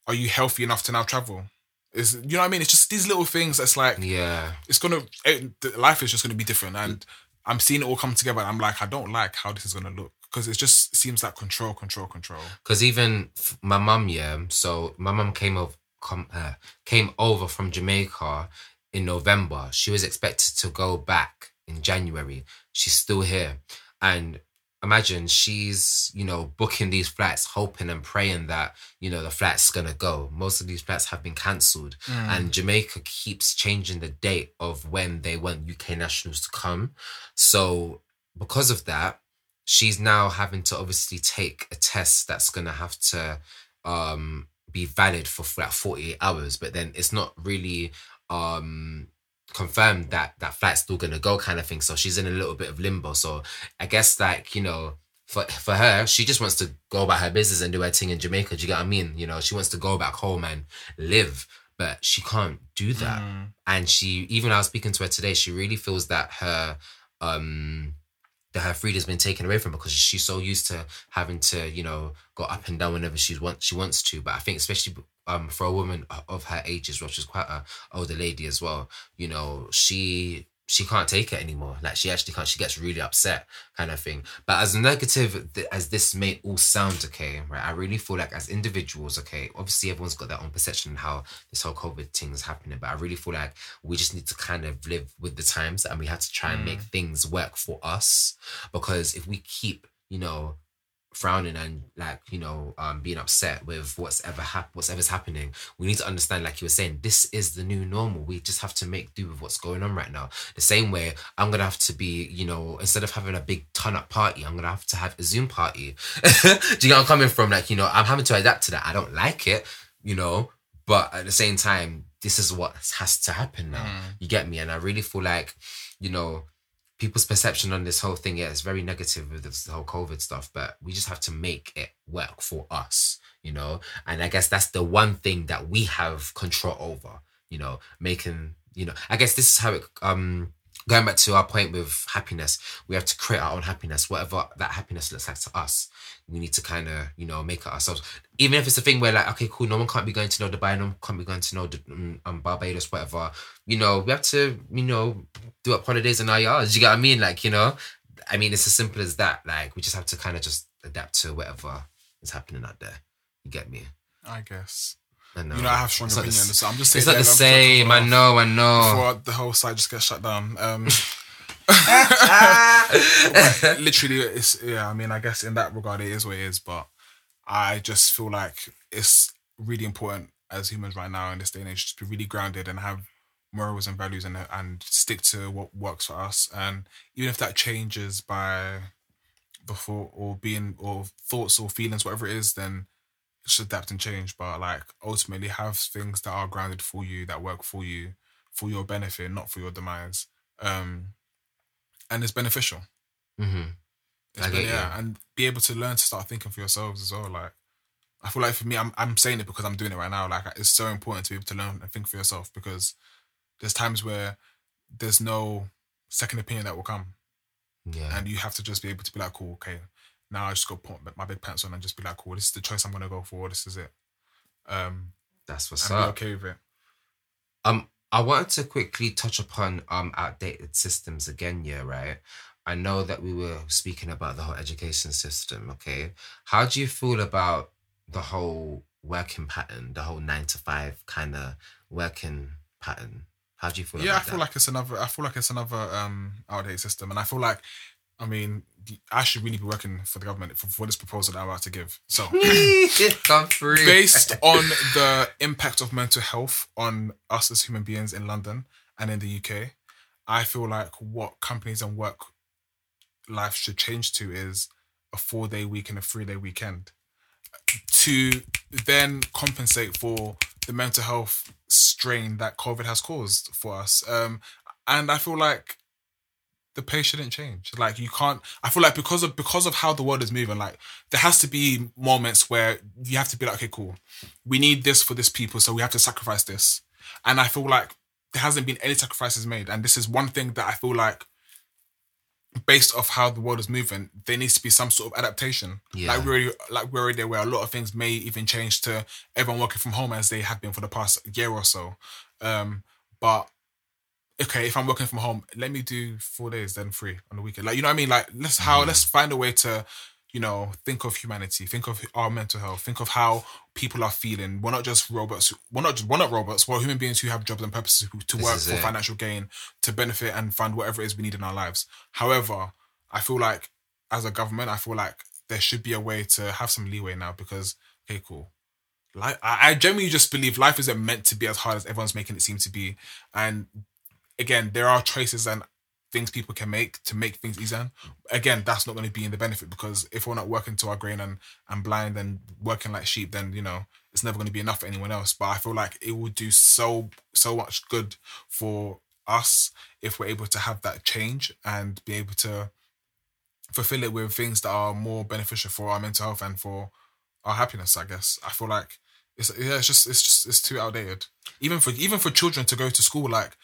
are you healthy enough to now travel? Is you know what I mean? It's just these little things that's like
yeah.
it's gonna it, the- life is just gonna be different, and I'm seeing it all come together. And I'm like, I don't like how this is gonna look because it just seems like control, control, control.
Because even my mum, yeah. So my mum came over, come, uh, came over from Jamaica in November. She was expected to go back in January. She's still here, and imagine she's you know booking these flights, hoping and praying that you know the flight's gonna go. Most of these flights have been cancelled, and Jamaica keeps changing the date of when they want UK nationals to come. So because of that, she's now having to obviously take a test that's gonna have to um be valid for, for like 48 hours, but then it's not really um confirmed that that flight's still gonna go kind of thing. So she's in a little bit of limbo. So I guess like, you know, for for her, she just wants to go about her business and do her thing in Jamaica. Do you get what I mean? You know, she wants to go back home and live, but she can't do that
Mm.
and she even I was speaking to her today, she really feels that her um that her freedom's been taken away from because she's so used to having to, you know, go up and down whenever she wants she wants to. But I think especially um for a woman of her age as well, she's quite a older lady as well, you know, she she can't take it anymore. Like she actually can't. She gets really upset, kind of thing. But as negative th- as this may all sound, okay, right? I really feel like as individuals, okay, obviously everyone's got their own perception on how this whole COVID thing is happening. But I really feel like we just need to kind of live with the times, and we have to try and make mm. things work for us. Because if we keep, you know, frowning and like you know um being upset with what's ever hap- what's ever's happening we need to understand like you were saying this is the new normal. We just have to make do with what's going on right now. The same way i'm gonna have to be you know instead of having a big ton up party i'm gonna have to have a zoom party. Do you where i'm coming from? Like you know i'm having to adapt to that. I don't like it you know but at the same time this is what has to happen now. You get me? And i really feel like you know people's perception on this whole thing, yeah, it's very negative with this whole COVID stuff, but we just have to make it work for us, you know? And I guess that's the one thing that we have control over, you know, making, you know, I guess this is how it, um, going back to our point with happiness, we have to create our own happiness, whatever that happiness looks like to us. We need to kind of, you know, make it ourselves. Even if it's a thing where, like, okay, cool, no one can't be going to know Dubai, no one can't be going to know um, um, Barbados, whatever. You know, we have to, you know, do up holidays in our yards. You get what I mean? Like, you know, I mean, it's as simple as that. Like, we just have to kind of just adapt to whatever is happening out there. You get me?
I guess.
I know.
You know, I have strong
It's not the
opinions, so I'm just saying.
It's not the same. I know. I know.
Before the whole site just gets shut down. Um, literally, it's yeah. I mean, I guess in that regard, it is what it is. But I just feel like it's really important as humans right now in this day and age to be really grounded and have morals and values and and stick to what works for us. And even if that changes by before or being or thoughts or feelings, whatever it is, then just adapt and change. But like ultimately, have things that are grounded for you, that work for you, for your benefit, not for your demise. Um, and it's beneficial.
hmm
It's
I
been-
get you.
yeah, and be able to learn to start thinking for yourselves as well. Like, I feel like for me, I'm I'm saying it because I'm doing it right now. Like, it's so important to be able to learn and think for yourself because there's times where there's no second opinion that will come,
Yeah.
and you have to just be able to be like, cool, okay, now I just got to put my big pants on and just be like, cool, this is the choice I'm gonna go for. This is it. Um,
That's what's up.
okay with it.
Um, I wanted to quickly touch upon um outdated systems again. Yeah, right. I know that we were speaking about the whole education system. Okay, how do you feel about the whole working pattern, the whole nine to five kind of working pattern? How do you feel?
yeah, I feel
that?
like it's another. I feel like it's another um outdated system, and I feel like, I mean, I should really be working for the government for, for this proposal that I'm about to give. So, based on the impact of mental health on us as human beings in London and in the UK, I feel like what companies and work life should change to is a four day week and a three day weekend to then compensate for the mental health strain that COVID has caused for us. Um, and I feel like the pace shouldn't change. Like you can't. I feel like because of because of how the world is moving, like there has to be moments where you have to be like, okay, cool, we need this for this people, so we have to sacrifice this. And I feel like there hasn't been any sacrifices made, and this is one thing that I feel like. Based off how the world is moving, there needs to be some sort of adaptation.
Yeah.
Like we're already, like we're already there, where a lot of things may even change to everyone working from home as they have been for the past year or so. Um, but okay, if I'm working from home, let me do four days, then three on the weekend. Like you know what I mean? Like let's how mm. let's find a way to, you know, think of humanity, think of our mental health, think of how people are feeling. We're not just robots. We're not we're not robots. We're human beings who have jobs and purposes who, to
This
work for
it.
financial gain, to benefit and fund whatever it is we need in our lives. However, I feel like as a government, I feel like there should be a way to have some leeway now because okay, cool. Like I, I genuinely just believe life isn't meant to be as hard as everyone's making it seem to be, and again, there are choices and things people can make to make things easier. Again, that's not going to be in the benefit because if we're not working to our grain and and blind and working like sheep, then you know it's never going to be enough for anyone else. But I feel like it will do so so much good for us if we're able to have that change and be able to fulfill it with things that are more beneficial for our mental health and for our happiness. I guess I feel like it's yeah, it's just it's just it's too outdated. Even for even for children to go to school, like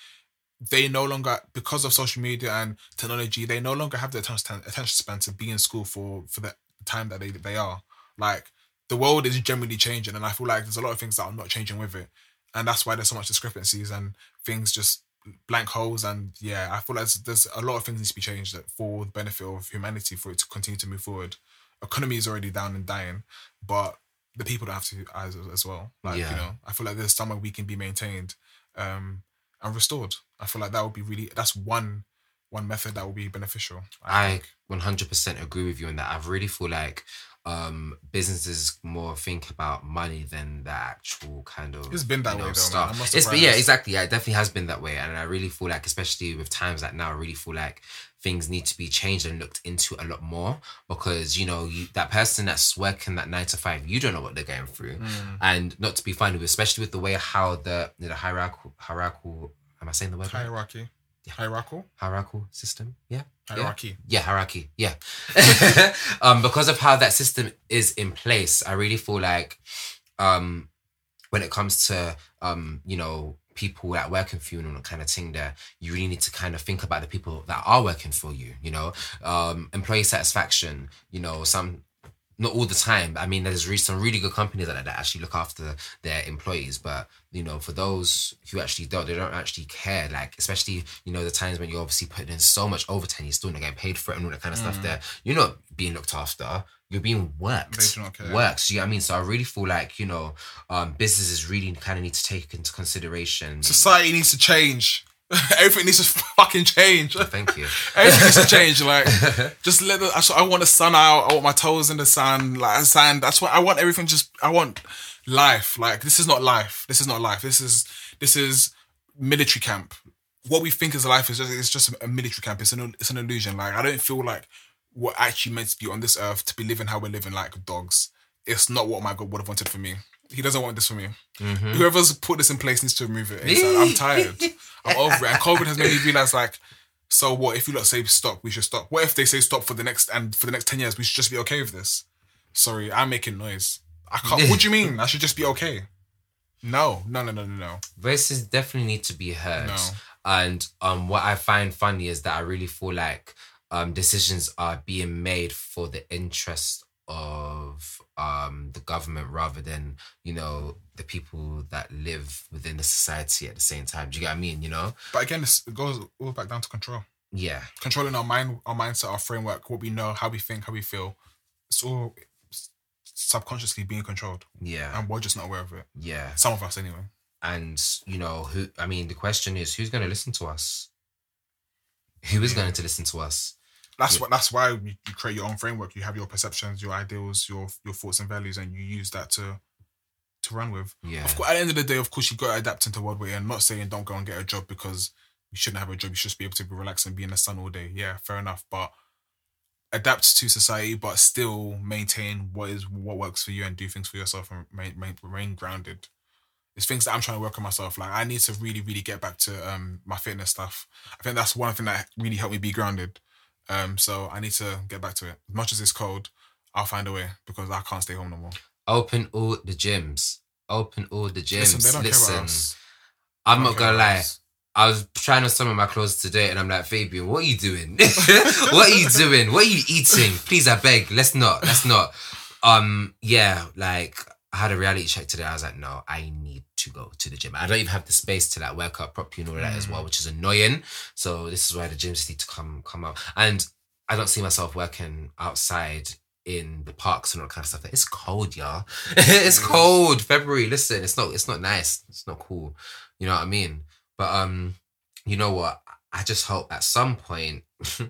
they no longer because of social media and technology, they no longer have the attention attention span to be in school for for the time that they they are. Like the world is generally changing, and I feel like there's a lot of things that are not changing with it, and that's why there's so much discrepancies and things just blank holes. And yeah i feel like there's, there's a lot of things need to be changed that for the benefit of humanity for it to continue to move forward. Economy is already down and dying but the people don't have to as, as well. Like
Yeah.
you know i feel like there's somewhere we can be maintained. Um and restored i feel like that would be really that's one one method that would be beneficial
I 100% agree with you on that. I really feel like um, businesses more think about money than the actual kind of
It's been that
you know,
way though, man.
stuff.
I'm not
It's been, yeah, exactly. Yeah, it definitely has been that way, and I really feel like, especially with times like now, I really feel like things need to be changed and looked into a lot more because you know you, that person that's working that nine to five, you don't know what they're going through,
Mm.
and not to be funny, especially with the way how the the hierarchical hierarchical. Am I saying the word? right?
hierarchy hierarchical
Hierarchical system. Yeah.
Hierarchy
Yeah, hierarchy. Yeah. um, because of how that system is in place, I really feel like um when it comes to um, you know, people that working for you and kind of thing there, you really need to kind of think about the people that are working for you, you know. Um, employee satisfaction, you know, some not all the time. I mean, there's re- some really good companies that, that actually look after their employees, but you know, for those who actually don't, they don't actually care. Like, especially you know, the times when you're obviously putting in so much overtime, you're still not getting paid for it and all that kind of stuff. There, you're not being looked after. You're being worked.
They do not care.
Worked. You know what I mean? So I really feel like you know, um, businesses really kind of need to take into consideration.
society needs to change everything needs to fucking change
Thank you.
Everything needs to change. Like, just let the. I I want the sun out. I want my toes in the sun. Like sand. That's what I want. Everything. Just I want life. Like this is not life. This is not life. This is this is military camp. What we think is life is just it's just a military camp. It's an it's an illusion. Like I don't feel like we're actually meant to be on this earth to be living how we're living like dogs. It's not what my God would have wanted for me. He doesn't want this for me. Whoever's put this in place needs to remove it. ASAP. I'm tired. I'm over it. And COVID has made me realize like so what if you lot say stop, we should stop. What if they say stop for the next and for the next ten years, we should just be okay with this? Sorry, I'm making noise. I can't what do you mean? I should just be okay. No, no, no, no, no, no.
voices definitely need to be heard.
No.
And um, what I find funny is that I really feel like um, decisions are being made for the interest of um, the government rather than you know the people that live within the society at the same time. Do you get what I mean? You know?
But again, it goes all back down to control.
Yeah.
Controlling our mind, our mindset, our framework, what we know, how we think, how we feel. It's all subconsciously being controlled,
Yeah.
and we're just not aware of it.
yeah.
Some of us, anyway.
And you know who? I mean, the question is, who's going to listen to us? Who is going to listen to us?
That's what. That's why you, you create your own framework. You have your perceptions, your ideals, your your thoughts and values, and you use that to to run with.
Yeah.
Of course, at the end of the day, of course, you got to adapt into world we're in. Not saying don't go and get a job because you shouldn't have a job. You should just be able to be relaxed and be in the sun all day. Yeah, fair enough. But adapt to society, but still maintain what is what works for you and do things for yourself and remain, remain, remain grounded. It's things that I'm trying to work on myself. Like I need to really, really get back to um my fitness stuff. I think that's one thing that really helped me be grounded. Um, so I need to get back to it. As much as it's cold, I'll find a way because I can't stay home no more.
Open all the gyms. Open all the gyms.
Listen, they don't care
Listen. I'm not gonna lie.
us.
I was trying on some of my clothes today, and I'm like, Fabian, what are you doing? what are you doing? What are you eating? Please, I beg. Let's not. Let's not. Um, yeah, like I had a reality check today. I was like, no, I need to go to the gym. I don't even have the space to like work out properly and all that as well, which is annoying. So this is why the gyms need to come come out. And I don't see myself working outside in the parks and all that kind of stuff. It's cold, y'all. it's cold. February. Listen, it's not. It's not nice. It's not cool. You know what I mean? But um, you know what? I just hope at some point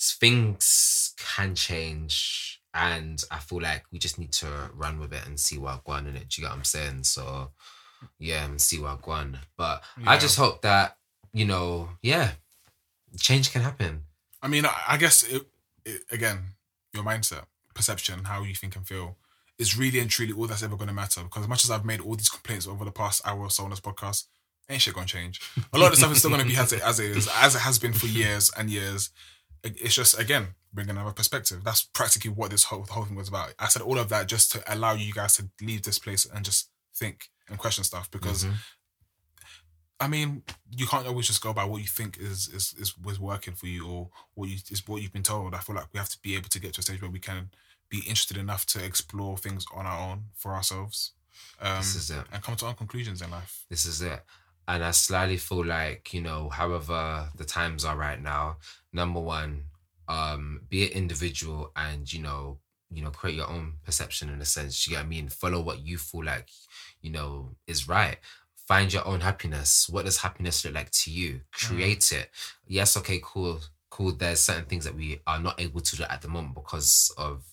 things can change, and I feel like we just need to run with it and see what going in it. Do you get what I'm saying? So yeah, and see what going. But I just hope that you know, yeah, change can happen.
I mean, I, I guess it, it, again, your mindset, perception, how you think and feel is really and truly all that's ever going to matter. Because as much as I've made all these complaints over the past hour or so on this podcast, ain't shit going to change. A lot of the stuff is still going to be as it, as it is, as it has been for years and years. It's just again bringing another perspective. That's practically what this whole, whole thing was about. I said all of that just to allow you guys to leave this place and just think and question stuff because.
Mhm.
I mean, you can't always just go by what you think is is is was working for you or what you is what you've been told. I feel like we have to be able to get to a stage where we can be interested enough to explore things on our own for ourselves, um,
This is it.
and come to our conclusions in life.
This is it. And I slightly feel like, you know, however the times are right now, number one, um, be an individual and, you know, you know, create your own perception in a sense. You get what I mean? Follow what you feel like, you know, is right. Find your own happiness. What does happiness look like to you? Mm. Create it. Yes, okay, cool, cool. There's certain things that we are not able to do at the moment because of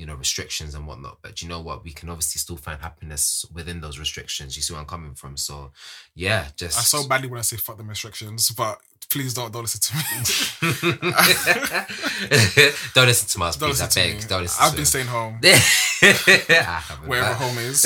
you know restrictions and whatnot. But you know what? We can obviously still find happiness within those restrictions. You see where I'm coming from? So yeah, just
I so badly when I say fuck the restrictions, but please don't don't listen to me.
don't listen to us,
Don't
please. I
listen to
beg.
me.
Don't listen
I've been
us.
staying home
I
wherever home is.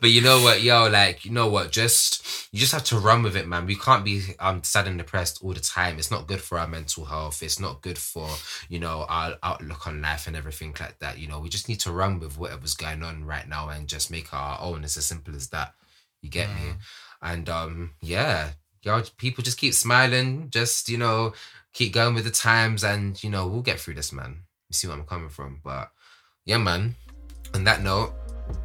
But you know what, yo, like you know what, just you just have to run with it, man. We can't be um sad and depressed all the time. It's not good for our mental health. It's not good for you know our outlook on life and everything like that. You know, we just need to run with whatever's going on right now and just make our own. It's as simple as that. You get me? And um, yeah, yo, people just keep smiling. Just you know, keep going with the times, and you know, we'll get through this, man. You see where I'm coming from, but yeah, man. On that note,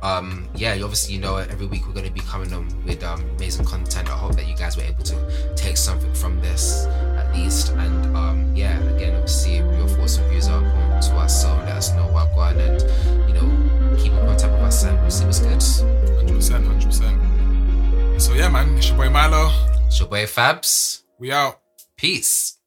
um, yeah, you obviously you know every week we're gonna be coming on with um amazing content. I hope that you guys were able to take something from this at least. And um, yeah, again, obviously your thoughts and views are important to us, so let us know what going and you know keep in contact with us and we'll see what's good.
Hundred percent, hundred percent. So yeah, man, it's your boy Milo.
It's your boy Fabs.
We out.
Peace.